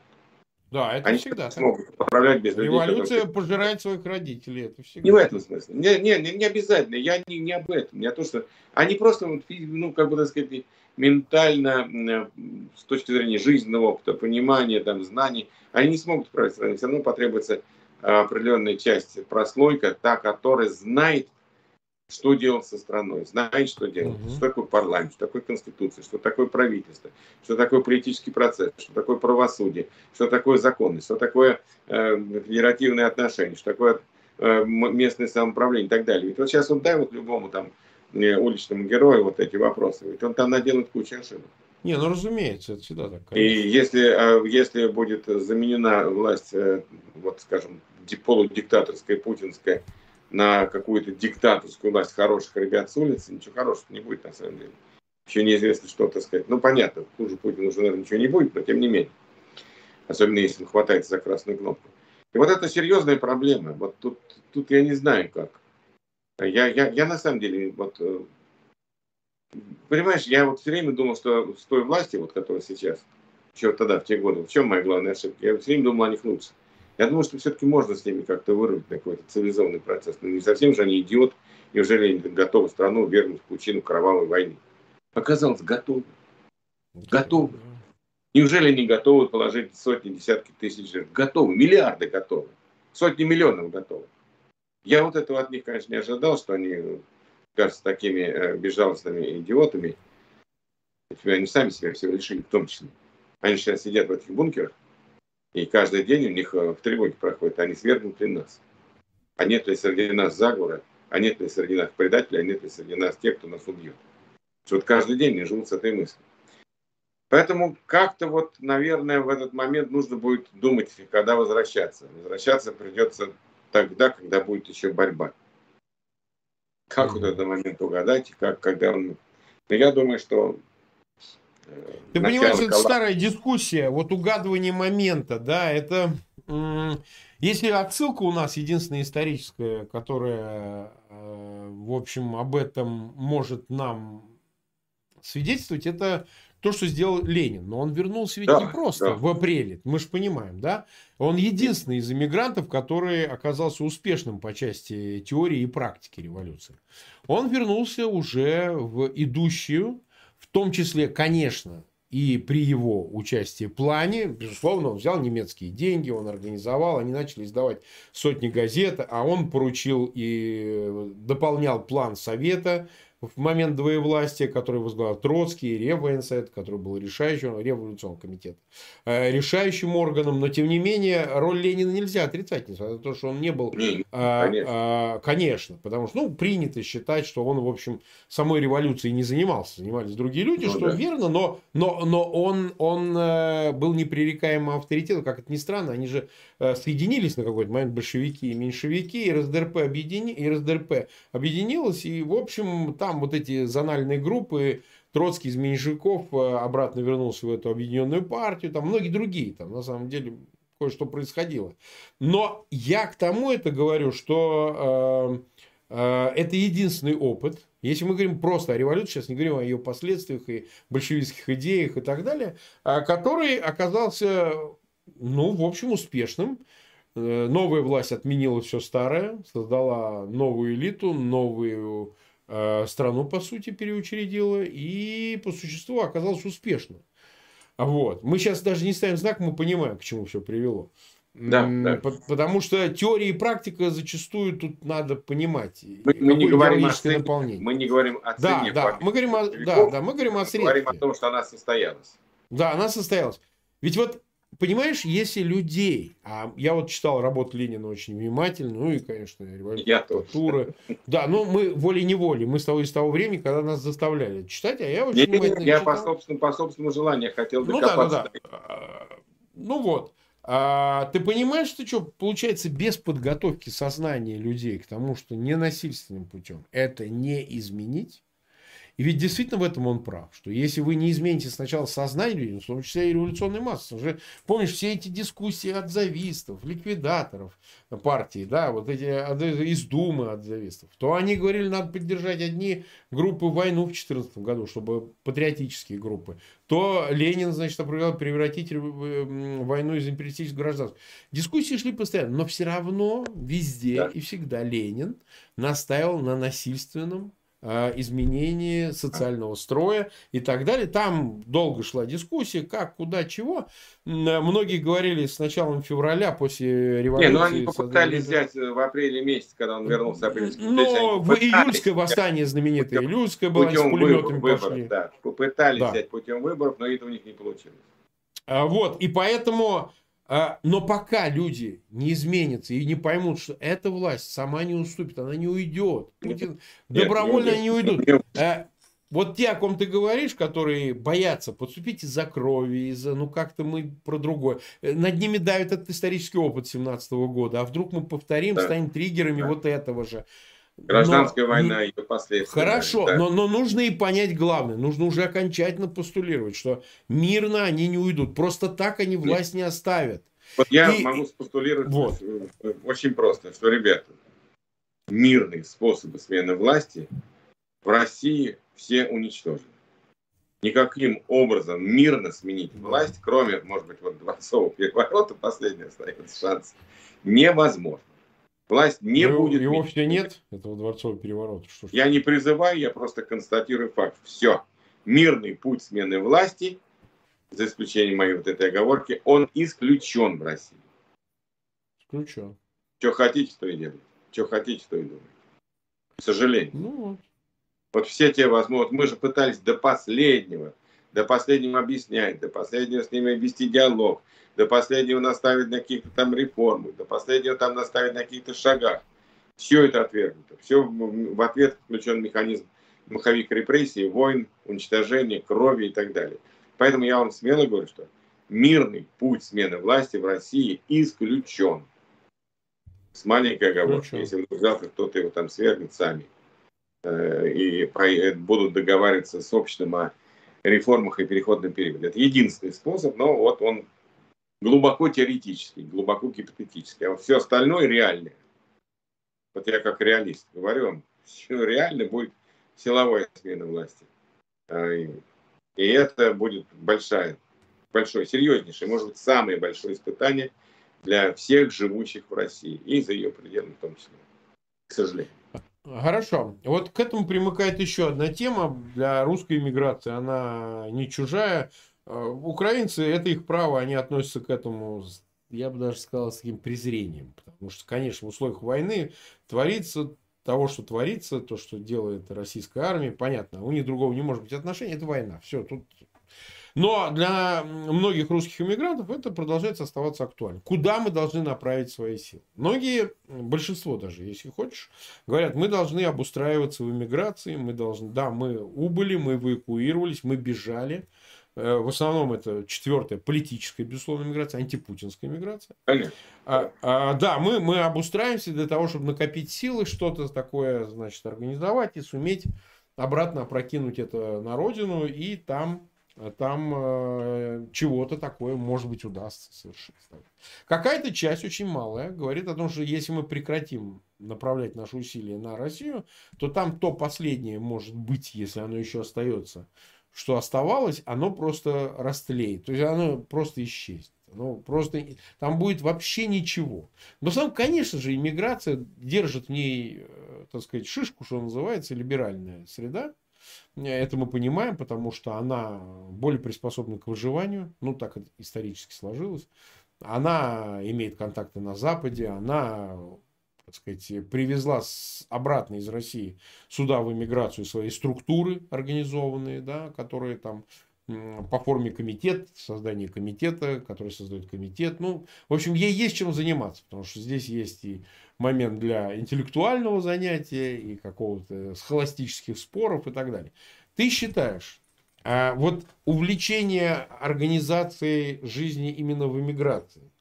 A: Да, это
B: Они
A: всегда
B: смогут управлять без людей.
A: Революция которые... пожирает своих родителей. Это всегда.
B: Не в этом смысле. Не, не, не, не обязательно. Я не, не об этом. Не о том, что они просто, ну, как бы так сказать, ментально, с точки зрения жизненного опыта, понимания, там, знаний, они не смогут управлять страной. Все равно потребуется определенная часть прослойка, та, которая знает, что делать со страной, знает, что делать, угу. что такое парламент, что такое конституция, что такое правительство, что такое политический процесс, что такое правосудие, что такое законность, что такое э, федеративные отношения, что такое э, местное самоуправление и так далее. Ведь вот сейчас он дай вот любому там э, уличному герою вот эти вопросы, ведь он там наделает кучу ошибок.
A: Не, ну разумеется, это всегда так.
B: Конечно. И если, э, если будет заменена власть, э, вот скажем, полудиктаторская, путинская, на какую-то диктаторскую власть хороших ребят с улицы, ничего хорошего не будет на самом деле. Еще неизвестно, что, так сказать. Ну, понятно, хуже Путина уже, наверное, ничего не будет, но тем не менее. Особенно, если он хватается за красную кнопку. И вот это серьезная проблема. Вот тут, тут я не знаю как. Я, я, я на самом деле, вот, э, понимаешь, я вот все время думал, что с той власти, вот, которая сейчас, еще тогда, в те годы, в чем моя главная ошибка? Я все время думал о них лучше. Я думаю, что все-таки можно с ними как-то вырвать какой-то цивилизованный процесс. Но не совсем же они идиот. Неужели они готовы страну вернуть в пучину кровавой войны? Оказалось, готовы. Готовы. Неужели они готовы положить сотни, десятки тысяч жертв? Готовы. Миллиарды готовы. Сотни миллионов готовы. Я вот этого от них, конечно, не ожидал, что они кажутся такими э, безжалостными идиотами. Они сами себя всего решили, в том числе. Они сейчас сидят в этих бункерах, и каждый день у них э, в тревоге проходит, они свергнут ли нас. А нет ли среди нас заговора, а нет ли среди нас предателей, а нет ли среди нас тех, кто нас убьет. Вот каждый день они живут с этой мыслью. Поэтому как-то вот, наверное, в этот момент нужно будет думать, когда возвращаться. Возвращаться придется тогда, когда будет еще борьба. Как вот этот момент угадать, как, когда он... Но я думаю, что
A: ты понимаешь, это старая дискуссия, вот угадывание момента, да, это... Если отсылка у нас единственная историческая, которая, э, в общем, об этом может нам свидетельствовать, это то, что сделал Ленин. Но он вернулся ведь да, не просто да. в апреле, мы же понимаем, да? Он единственный из иммигрантов, который оказался успешным по части теории и практики революции. Он вернулся уже в идущую в том числе, конечно, и при его участии в плане, безусловно, он взял немецкие деньги, он организовал, они начали издавать сотни газет, а он поручил и дополнял план Совета в момент двоевластия, который возглавил Троцкий, Реввоенсет, который был решающим, революционный комитет, э, решающим органом, но тем не менее роль Ленина нельзя отрицать, несмотря на то, что он не был, конечно, а, конечно. Потому что ну, принято считать, что он, в общем, самой революцией не занимался, занимались другие люди, ну, что да. верно, но, но, но он, он э, был непререкаемым авторитетом, как это ни странно, они же э, соединились на какой-то момент большевики и меньшевики, и РСДРП, объедини, и РСДРП объединилась, и, в общем, там там вот эти зональные группы, Троцкий из меньшевиков э, обратно вернулся в эту объединенную партию, там многие другие, там на самом деле кое-что происходило. Но я к тому это говорю, что э, э, это единственный опыт. Если мы говорим просто о революции, сейчас не говорим о ее последствиях и большевистских идеях и так далее, э, который оказался, ну, в общем, успешным. Э, новая власть отменила все старое, создала новую элиту, новую страну, по сути, переучредила и по существу оказалась успешным. Вот. Мы сейчас даже не ставим знак, мы понимаем, к чему все привело. Да, да. Потому что теория и практика зачастую тут надо понимать.
B: Мы, мы не говорим о цене, наполнение. Мы не говорим о.
A: Да, да, мы говорим о, да, да, мы говорим о средстве.
B: говорим о том, что она состоялась.
A: Да, она состоялась. Ведь вот понимаешь, если людей, а я вот читал работу Ленина очень внимательно, ну и, конечно, революция, да, ну мы волей-неволей, мы с того из того времени, когда нас заставляли читать, а я очень
B: не, внимательно Я читал. по собственному, по собственному желанию хотел
A: докопаться. Ну да, да, да. Ну вот. А, ты понимаешь, что что, получается, без подготовки сознания людей к тому, что ненасильственным путем это не изменить, и ведь действительно в этом он прав, что если вы не измените сначала сознание ну, в том числе и революционной массы, уже помнишь все эти дискуссии отзавистов, ликвидаторов партии, да, вот эти из Думы отзавистов, то они говорили, надо поддержать одни группы войну в 2014 году, чтобы патриотические группы, то Ленин, значит, определял превратить войну из империалистических в гражданскую. Дискуссии шли постоянно, но все равно везде да. и всегда Ленин настаивал на насильственном Э, изменение социального строя и так далее. Там долго шла дискуссия, как, куда, чего. Э, многие говорили с началом февраля, после революции. Не, ну
B: они попытались взять э, в апреле месяце, когда он вернулся.
A: Но в июльское восстание знаменитое, путем, июльское было,
B: путем с пулеметами выборов, пошли. Да, попытались да. взять путем выборов, но это у них не получилось.
A: А, вот, и поэтому но пока люди не изменятся и не поймут, что эта власть сама не уступит, она не уйдет. Путин добровольно не уйдут. А, вот те, о ком ты говоришь, которые боятся подступить из-за крови, из-за, ну как-то мы про другое. Э, над ними давит этот исторический опыт 17 года. А вдруг мы повторим, да. станем триггерами да. вот этого же.
B: Гражданская но, война и ее последствия.
A: Хорошо, да. но, но нужно и понять главное. Нужно уже окончательно постулировать, что мирно они не уйдут. Просто так они власть не оставят.
B: Вот я и, могу постулировать вот. очень просто, что, ребята, мирные способы смены власти в России все уничтожены. Никаким образом мирно сменить власть, кроме, может быть, вот дворцового переворота, последний остается шанс, невозможно. Власть не
A: его,
B: будет...
A: Его вообще нет, этого дворцового переворота.
B: Что, что? Я не призываю, я просто констатирую факт. Все. Мирный путь смены власти, за исключением моей вот этой оговорки, он исключен в России.
A: Исключен.
B: Что хотите, то и делайте. Что хотите, то и думайте. К сожалению. Ну вот. Вот все те возможности. Мы же пытались до последнего, до последнего объяснять, до последнего с ними вести диалог, до последнего наставить на каких-то там реформах, до последнего там наставить на каких-то шагах. Все это отвергнуто. Все в ответ включен механизм маховик репрессий, войн, уничтожения, крови и так далее. Поэтому я вам смело говорю, что мирный путь смены власти в России исключен. С маленькой оговоркой, если вдруг завтра кто-то его там свергнет сами э, и э, будут договариваться с обществом о реформах и переходном периоде. Это единственный способ, но вот он глубоко теоретический, глубоко гипотетический. А вот все остальное реальное. Вот я как реалист говорю вам, реально будет силовая смена власти. А, и это будет большая, большое, серьезнейшее, может быть, самое большое испытание для всех живущих в России и за ее пределами в том числе, к сожалению.
A: Хорошо. Вот к этому примыкает еще одна тема для русской иммиграции. Она не чужая. Э, украинцы, это их право, они относятся к этому, я бы даже сказал, с таким презрением. Потому что, конечно, в условиях войны творится того, что творится, то, что делает российская армия, понятно, у них другого не может быть отношения, это война. Все, тут но для многих русских иммигрантов это продолжает оставаться актуальным. Куда мы должны направить свои силы? Многие, большинство даже, если хочешь, говорят, мы должны обустраиваться в иммиграции, мы должны, да, мы убыли, мы эвакуировались, мы бежали, Э, в основном это четвертая политическая, безусловно, миграция, антипутинская миграция. Конечно. А, а, да, мы, мы обустраиваемся для того, чтобы накопить силы, что-то такое, значит, организовать и суметь обратно опрокинуть это на родину и там там э, чего-то такое, может быть, удастся совершить. Какая-то часть, очень малая, говорит о том, что если мы прекратим направлять наши усилия на Россию, то там то последнее может быть, если оно еще остается, что оставалось, оно просто растлеет. То есть оно просто исчезнет. Ну, просто там будет вообще ничего. Но сам, конечно же, иммиграция держит в ней, э, так сказать, шишку, что называется, либеральная среда. Это мы понимаем, потому что она более приспособлена к выживанию. Ну, так исторически сложилось. Она имеет контакты на Западе, она так сказать, привезла с, обратно из России сюда в эмиграцию свои структуры организованные, да, которые там по форме комитет, создание комитета, который создает комитет. Ну, в общем, ей есть чем заниматься, потому что здесь есть и момент для интеллектуального занятия, и какого-то схоластических споров и так далее. Ты считаешь, а вот увлечение организацией жизни именно в эмиграции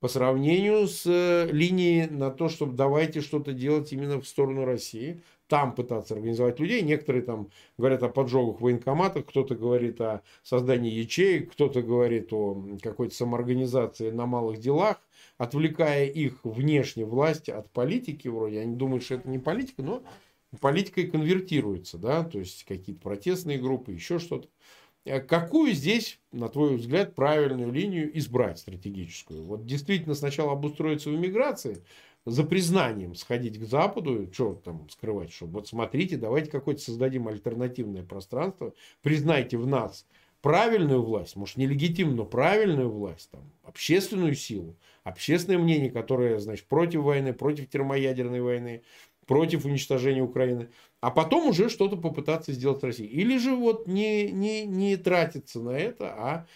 A: по сравнению с э, линией на то, чтобы давайте что-то делать именно в сторону России, там пытаться организовать людей. Некоторые там говорят о поджогах в военкоматах, кто-то говорит о создании ячеек, кто-то говорит о какой-то самоорганизации на малых делах, отвлекая их внешне власть от политики вроде. Они думают, что это не политика, но политикой конвертируется, да, то есть какие-то протестные группы, еще что-то. Э, какую здесь, на твой взгляд, правильную линию избрать стратегическую? Вот действительно сначала обустроиться в иммиграции, за признанием сходить к Западу, что там скрывать, что вот смотрите, давайте какое-то создадим альтернативное пространство, признайте в нас правильную власть, может нелегитимную, но правильную власть, там, общественную силу, общественное мнение, которое, значит, против войны, против термоядерной войны, против уничтожения Украины, а потом уже что-то попытаться сделать России. Или же вот не, не, не тратиться на это, а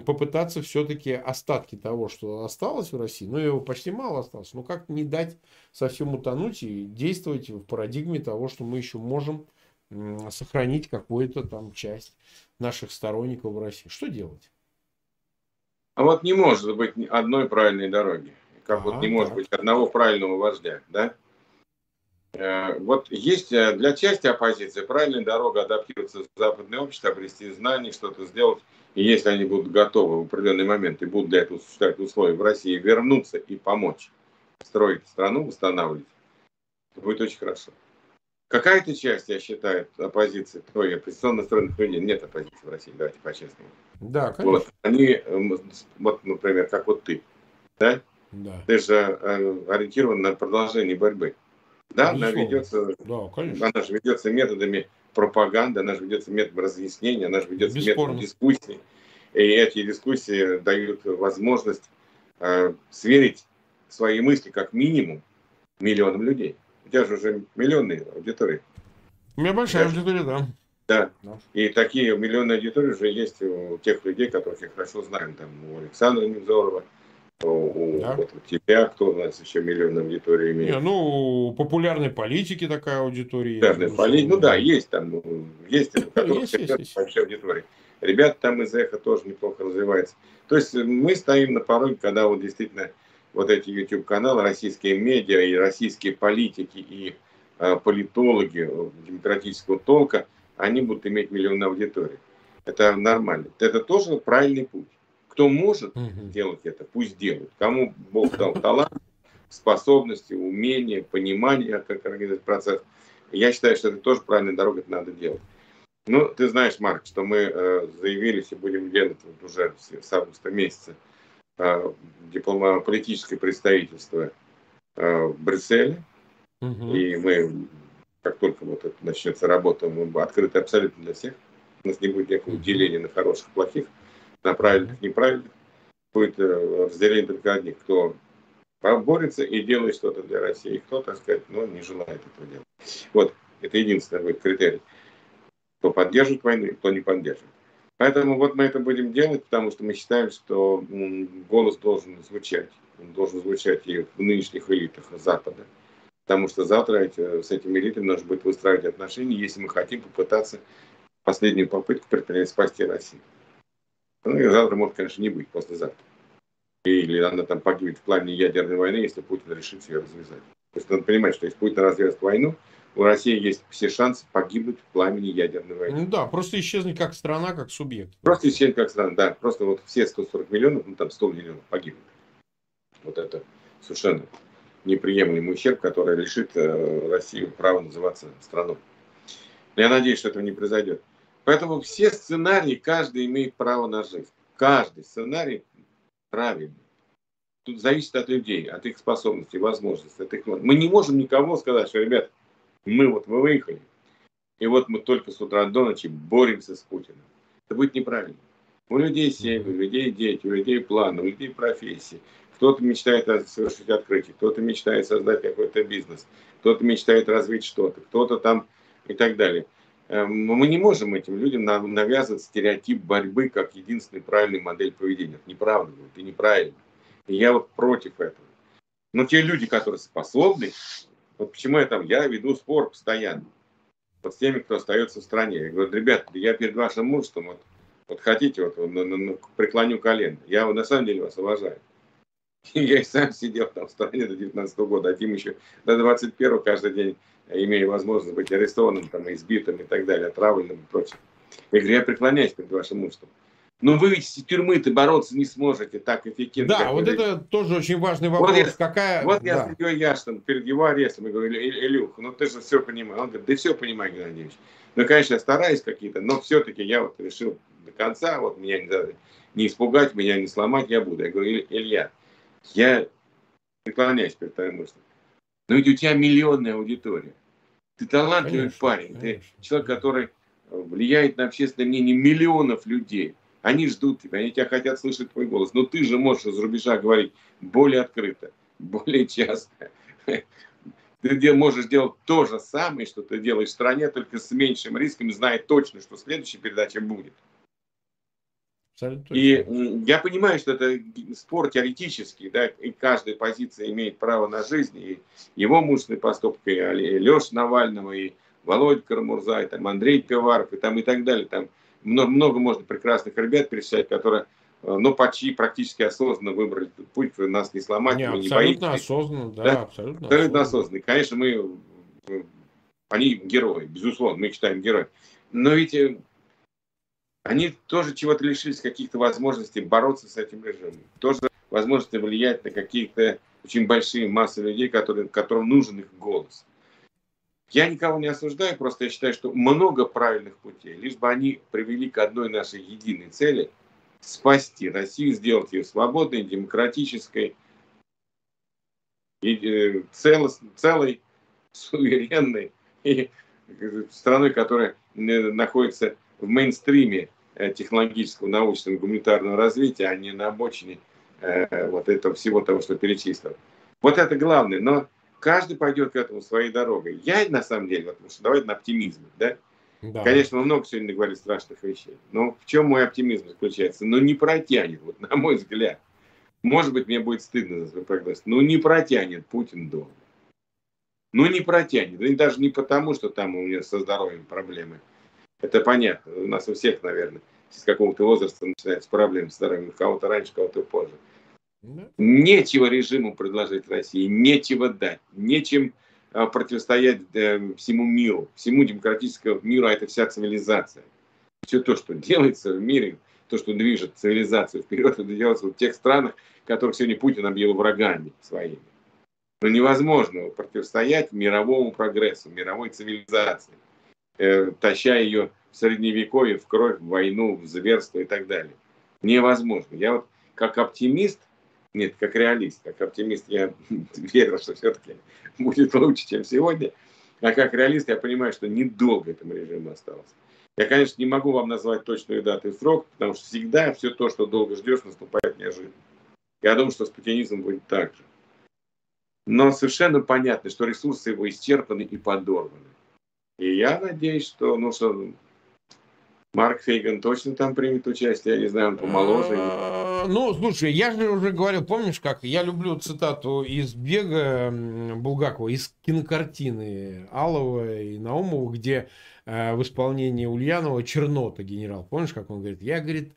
A: попытаться все-таки остатки того, что осталось в России, ну, его почти мало осталось, но как не дать совсем утонуть и действовать в парадигме того, что мы еще можем сохранить какую-то там часть наших сторонников в России. Что делать?
B: А вот не может быть одной правильной дороги. Как а, вот не так. может быть одного правильного вождя, да? Э, вот есть э, для части оппозиции правильная дорога адаптироваться в западное общество, обрести знания, что-то сделать. И если они будут готовы в определенный момент и будут для этого существовать условия в России, вернуться и помочь строить страну, восстанавливать, будет очень хорошо. Какая-то часть, я считаю, оппозиции, ой, оппозиционно настроенных людей, нет оппозиции в России, давайте по-честному. Да, конечно. Вот, они, эм, вот, например, как вот ты, да? Да. Ты же э, ориентирован на продолжение борьбы. Да, она ведется, да, конечно. она же ведется методами пропаганды, она же ведется методом разъяснения, она же ведется Бесспорно. методом дискуссии. И эти дискуссии дают возможность э, сверить свои мысли как минимум миллионам людей. У тебя же уже миллионные аудитории.
A: У меня большая Даже, аудитория, да.
B: Да. да. И такие миллионные аудитории уже есть у тех людей, которых я хорошо знаю. Там у Александра Невзорова, у, да. вот, у тебя, кто у нас еще миллион аудитории имеет?
A: Не, ну, у популярной политики такая аудитория. Популярной
B: поли... Ну да, есть там, ну, есть, у которых есть, есть, большая аудитория. Ребята там из эхо тоже неплохо развиваются. То есть мы стоим на пороге, когда вот действительно вот эти YouTube-каналы, российские медиа и российские политики и э, политологи демократического толка, они будут иметь миллионы аудитории. Это нормально. Это тоже правильный путь. Кто может угу. делать это, пусть делают. Кому Бог дал талант, способности, умения, понимание, как организовать процесс. Я считаю, что это тоже правильная дорога, это надо делать. Ну, ты знаешь, Марк, что мы э, заявились и будем делать вот уже с, с августа месяца э, дипломатическое представительство э, в Брюсселе. Угу. И мы, как только вот это начнется работа, мы открыты абсолютно для всех. У нас не будет никакого деления на хороших, плохих на правильных, неправильных. Будет э, разделение только одних, кто борется и делает что-то для России, кто, так сказать, ну, не желает этого делать. Вот, это единственный будет критерий. Кто поддерживает войну, кто не поддерживает. Поэтому вот мы это будем делать, потому что мы считаем, что голос должен звучать. Он должен звучать и в нынешних элитах Запада. Потому что завтра эти, с этими элитами нужно будет выстраивать отношения, если мы хотим попытаться последнюю попытку предпринять спасти Россию. Ну, и завтра может, конечно, не быть, послезавтра. Или она там погибнет в плане ядерной войны, если Путин решит ее развязать. То есть надо понимать, что если Путин развяжет войну, у России есть все шансы погибнуть в пламени ядерной войны.
A: Ну да, просто исчезнуть как страна, как субъект.
B: Просто исчезнуть как страна, да. Просто вот все 140 миллионов, ну там 100 миллионов погибнут. Вот это совершенно неприемлемый ущерб, который лишит э, Россию права называться страной. Но я надеюсь, что этого не произойдет. Поэтому все сценарии, каждый имеет право на жизнь. Каждый сценарий правильный. Тут зависит от людей, от их способностей, возможностей. От их... Мы не можем никому сказать, что, ребят, мы вот мы выехали, и вот мы только с утра до ночи боремся с Путиным. Это будет неправильно. У людей семьи, у людей дети, у людей планы, у людей профессии. Кто-то мечтает совершить открытие, кто-то мечтает создать какой-то бизнес, кто-то мечтает развить что-то, кто-то там и так далее. Э, мы не можем этим людям навязывать стереотип борьбы как единственная правильная модель поведения. Это неправда и неправильно. И я вот против этого. Но те люди, которые способны, вот почему я там, я веду спор постоянно вот с теми, кто остается в стране. Я говорю, ребят, я перед вашим мужеством, вот, вот хотите, вот, на, на, на, преклоню колено. Я на самом деле вас уважаю. Я и сам сидел там в стране до 19 года, а Тим еще до 21 каждый день имея возможность быть арестованным, там, избитым и так далее, отравленным и прочее. Я говорю, я преклоняюсь перед вашим мужеством. Но вы ведь с тюрьмы-то бороться не сможете так эффективно.
A: Да, вот это тоже очень важный вопрос. Вот
B: я,
A: Какая...
B: вот да. я с Ильей Яшиным перед его арестом, я говорю, Илюх, ну ты же все понимаешь. Он говорит, да все понимаю, Геннадьевич. Ну, конечно, я стараюсь какие-то, но все-таки я вот решил до конца, вот меня не, не испугать, меня не сломать, я буду. Я говорю, Илья, я преклоняюсь перед твоим мыслям. Но ведь у тебя миллионная аудитория. Ты талантливый конечно, парень, конечно. ты человек, который влияет на общественное мнение миллионов людей. Они ждут тебя, они тебя хотят слышать твой голос. Но ты же можешь из рубежа говорить более открыто, более часто. Ты можешь делать то же самое, что ты делаешь в стране, только с меньшим риском, зная точно, что следующая передача будет. И я понимаю, что это спор теоретический, да, и каждая позиция имеет право на жизнь, и его мужественный поступок, и Леша Навального, и Володя Карамурза, и там Андрей Пиваров, и там и так далее, там много, много можно прекрасных ребят перечислять, которые э, ну, почти практически осознанно выбрали этот путь, нас не сломать, не,
A: мы не абсолютно боимся. осознанно, да,
B: да? абсолютно, абсолютно осознанно. Конечно, мы, э, они герои, безусловно, мы считаем героями. Но ведь э, они тоже чего-то лишились, каких-то возможностей бороться с этим режимом. Тоже возможности влиять на какие-то очень большие массы людей, которые, которым нужен их голос. Я никого не осуждаю, просто я считаю, что много правильных путей, лишь бы они привели к одной нашей единой цели – спасти Россию, сделать ее свободной, демократической, э, целой, суверенной и страной, которая э, находится в мейнстриме э, технологического, научного, гуманитарного развития, а не на обочине вот этого всего того, что перечислил. Вот это главное. Но каждый пойдет к этому своей дорогой. Я, на самом деле, потому что давайте на оптимизме, да? Да. Конечно, мы много сегодня говорили страшных вещей. Но в чем мой оптимизм заключается? Ну, не протянет, вот на мой взгляд. Может быть, мне будет стыдно за свой прогноз. Но не протянет Путин долго. Ну, не протянет. И даже не потому, что там у меня со здоровьем проблемы. Это понятно. У нас у всех, наверное, с какого-то возраста начинаются проблемы с здоровьем. Кого-то раньше, кого-то позже. Нечего режиму предложить России, нечего дать, нечем а, противостоять э, всему миру, всему демократическому миру, а это вся цивилизация. Все то, что делается в мире, то, что движет цивилизацию вперед, это делается в тех странах, которых сегодня Путин объявил врагами своими. Но невозможно противостоять мировому прогрессу, мировой цивилизации, э, таща ее в средневековье, в кровь, в войну, в зверство и так далее. Невозможно. Я вот как оптимист – нет, как реалист, как оптимист я верю, что все-таки будет лучше, чем сегодня. А как реалист я понимаю, что недолго этому режиму осталось. Я, конечно, не могу вам назвать точную дату и срок, потому что всегда все то, что долго ждешь, наступает неожиданно. Я думаю, что с путинизмом будет так же. Но совершенно понятно, что ресурсы его исчерпаны и подорваны. И я надеюсь, что, ну, что Марк Фейган точно там примет участие, я не знаю, он помоложе.
A: А, ну, слушай, я же уже говорил, помнишь, как я люблю цитату из бега Булгакова, из кинокартины Алова и Наумова, где э, в исполнении Ульянова Чернота генерал. Помнишь, как он говорит? Я, говорит,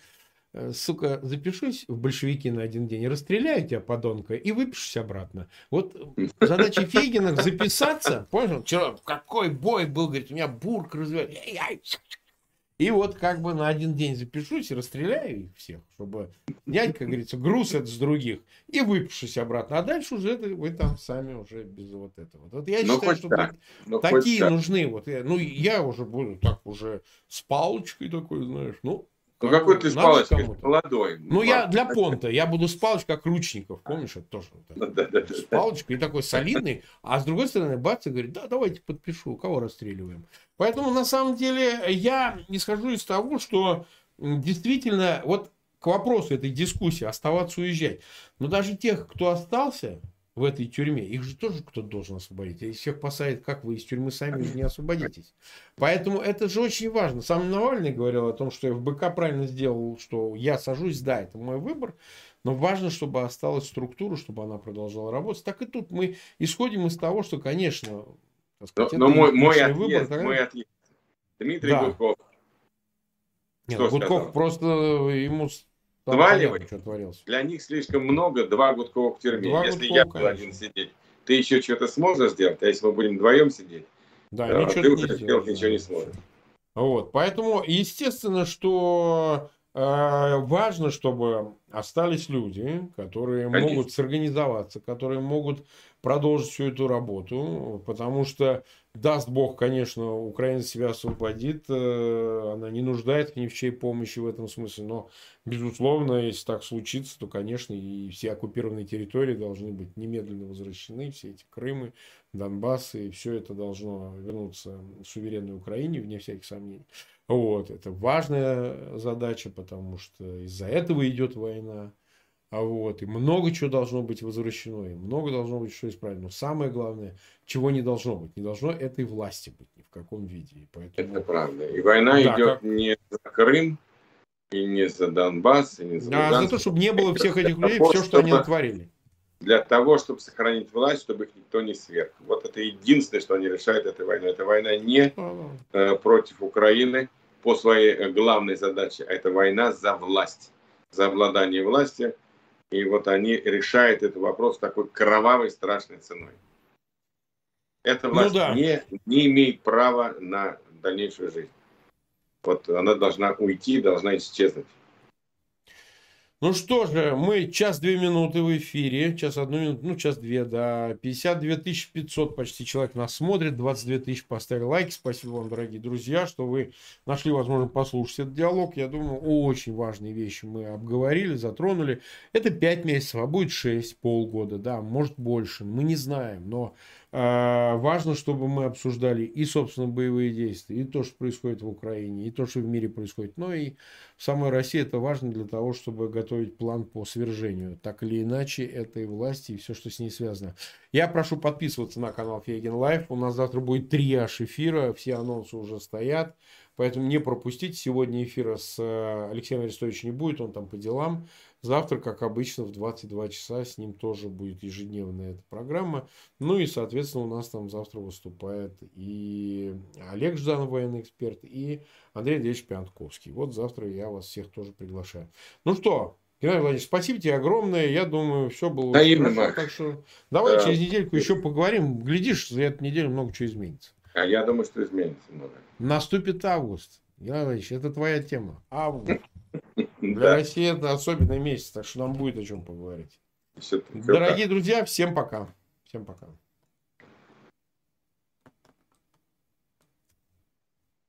A: сука, запишусь в большевики на один день, расстреляю тебя, подонка, и выпишусь обратно. Вот задача Фейгина записаться, понял? Вчера какой бой был, говорит, у меня бурк развивает. И вот как бы на один день запишусь и расстреляю их всех, чтобы снять, как говорится, груз это с других и выпишусь обратно. А дальше уже это, вы там сами уже без вот этого. Вот я ну, считаю, что так. Ну, такие нужны. Вот, я, ну, я уже буду так уже с палочкой такой, знаешь, ну,
B: ну какой ты с палочкой? Молодой.
A: Ну, я для понта. Я буду с палочкой, как Ручников. Помнишь, это тоже. Вот, да, да, да, с палочкой и такой солидный. А с другой стороны, бац, и говорит, да, давайте подпишу. Кого расстреливаем? Поэтому, на самом деле, я исхожу из того, что действительно, вот к вопросу этой дискуссии, оставаться, уезжать. Но даже тех, кто остался, в этой тюрьме. Их же тоже кто-то должен освободить. Если всех посадят, как вы из тюрьмы сами не освободитесь. Поэтому это же очень важно. Сам Навальный говорил о том, что ФБК правильно сделал, что я сажусь, да, это мой выбор. Но важно, чтобы осталась структура, чтобы она продолжала работать. Так и тут мы исходим из того, что, конечно,
B: сказать, но, но мой, мой, отъезд, выбор, мой отъезд. Дмитрий да. Гудков.
A: Нет, Гудков сказал? просто ему
B: Сваливай. Для них слишком много, два Гудкова в тюрьме. Два если Гудкова, я буду один сидеть, ты еще что-то сможешь сделать, а если мы будем вдвоем сидеть,
A: да, э,
B: ты уже не сделать ничего не сможешь.
A: Вот, поэтому естественно, что э, важно, чтобы остались люди, которые Конечно. могут сорганизоваться, которые могут продолжить всю эту работу, потому что даст Бог, конечно, Украина себя освободит, э, она не нуждается ни в чьей помощи в этом смысле, но, безусловно, если так случится, то, конечно, и все оккупированные территории должны быть немедленно возвращены, все эти Крымы, Донбассы, и все это должно вернуться суверенной Украине, вне всяких сомнений. Вот, это важная задача, потому что из-за этого идет война. А вот, и много чего должно быть возвращено, и много должно быть что исправлено. Но самое главное, чего не должно быть. Не должно этой власти быть ни в каком виде. И
B: поэтому... Это правда. И война да, идет как... не за Крым, и не за Донбасс, и не за
A: А за то, чтобы не было всех этих людей, того, все, что они натворили.
B: Для того, чтобы сохранить власть, чтобы их никто не сверг. Вот это единственное, что они решают этой войной. Эта война не э, против Украины по своей э, главной задаче, а это война за власть, за обладание властью и вот они решают этот вопрос такой кровавой, страшной ценой. Эта ну власть ну, да. не, не имеет права на дальнейшую жизнь. Вот она должна уйти, должна исчезнуть.
A: Ну что же, мы час-две минуты в эфире, час одну минуту, ну час-две, да, 52 500 почти человек нас смотрит, 22 тысячи поставили лайки, спасибо вам, дорогие друзья, что вы нашли возможность послушать этот диалог, я думаю, очень важные вещи мы обговорили, затронули, это 5 месяцев, а будет 6, полгода, да, может больше, мы не знаем, но важно, чтобы мы обсуждали и, собственно, боевые действия, и то, что происходит в Украине, и то, что в мире происходит. Но и в самой России это важно для того, чтобы готовить план по свержению, так или иначе, этой власти и все, что с ней связано. Я прошу подписываться на канал Фейгин Live. У нас завтра будет три аж эфира, все анонсы уже стоят. Поэтому не пропустите. Сегодня эфира с э, Алексеем Арестовичем не будет, он там по делам. Завтра, как обычно, в 22 часа с ним тоже будет ежедневная эта программа. Ну и, соответственно, у нас там завтра выступает и Олег Жданов, военный эксперт, и Андрей Андреевич Пятковский. Вот завтра я вас всех тоже приглашаю. Ну что, Геннадий Владимирович, спасибо тебе огромное. Я думаю, все было
B: да, хорошо.
A: Так что давай да. через недельку еще поговорим. Глядишь, за эту неделю много чего изменится.
B: А я думаю, что изменится много.
A: Наступит август. Владимирович, это твоя тема. Август. Для России это особенный месяц, так что нам будет о чем поговорить. Дорогие друзья, всем пока. Всем пока.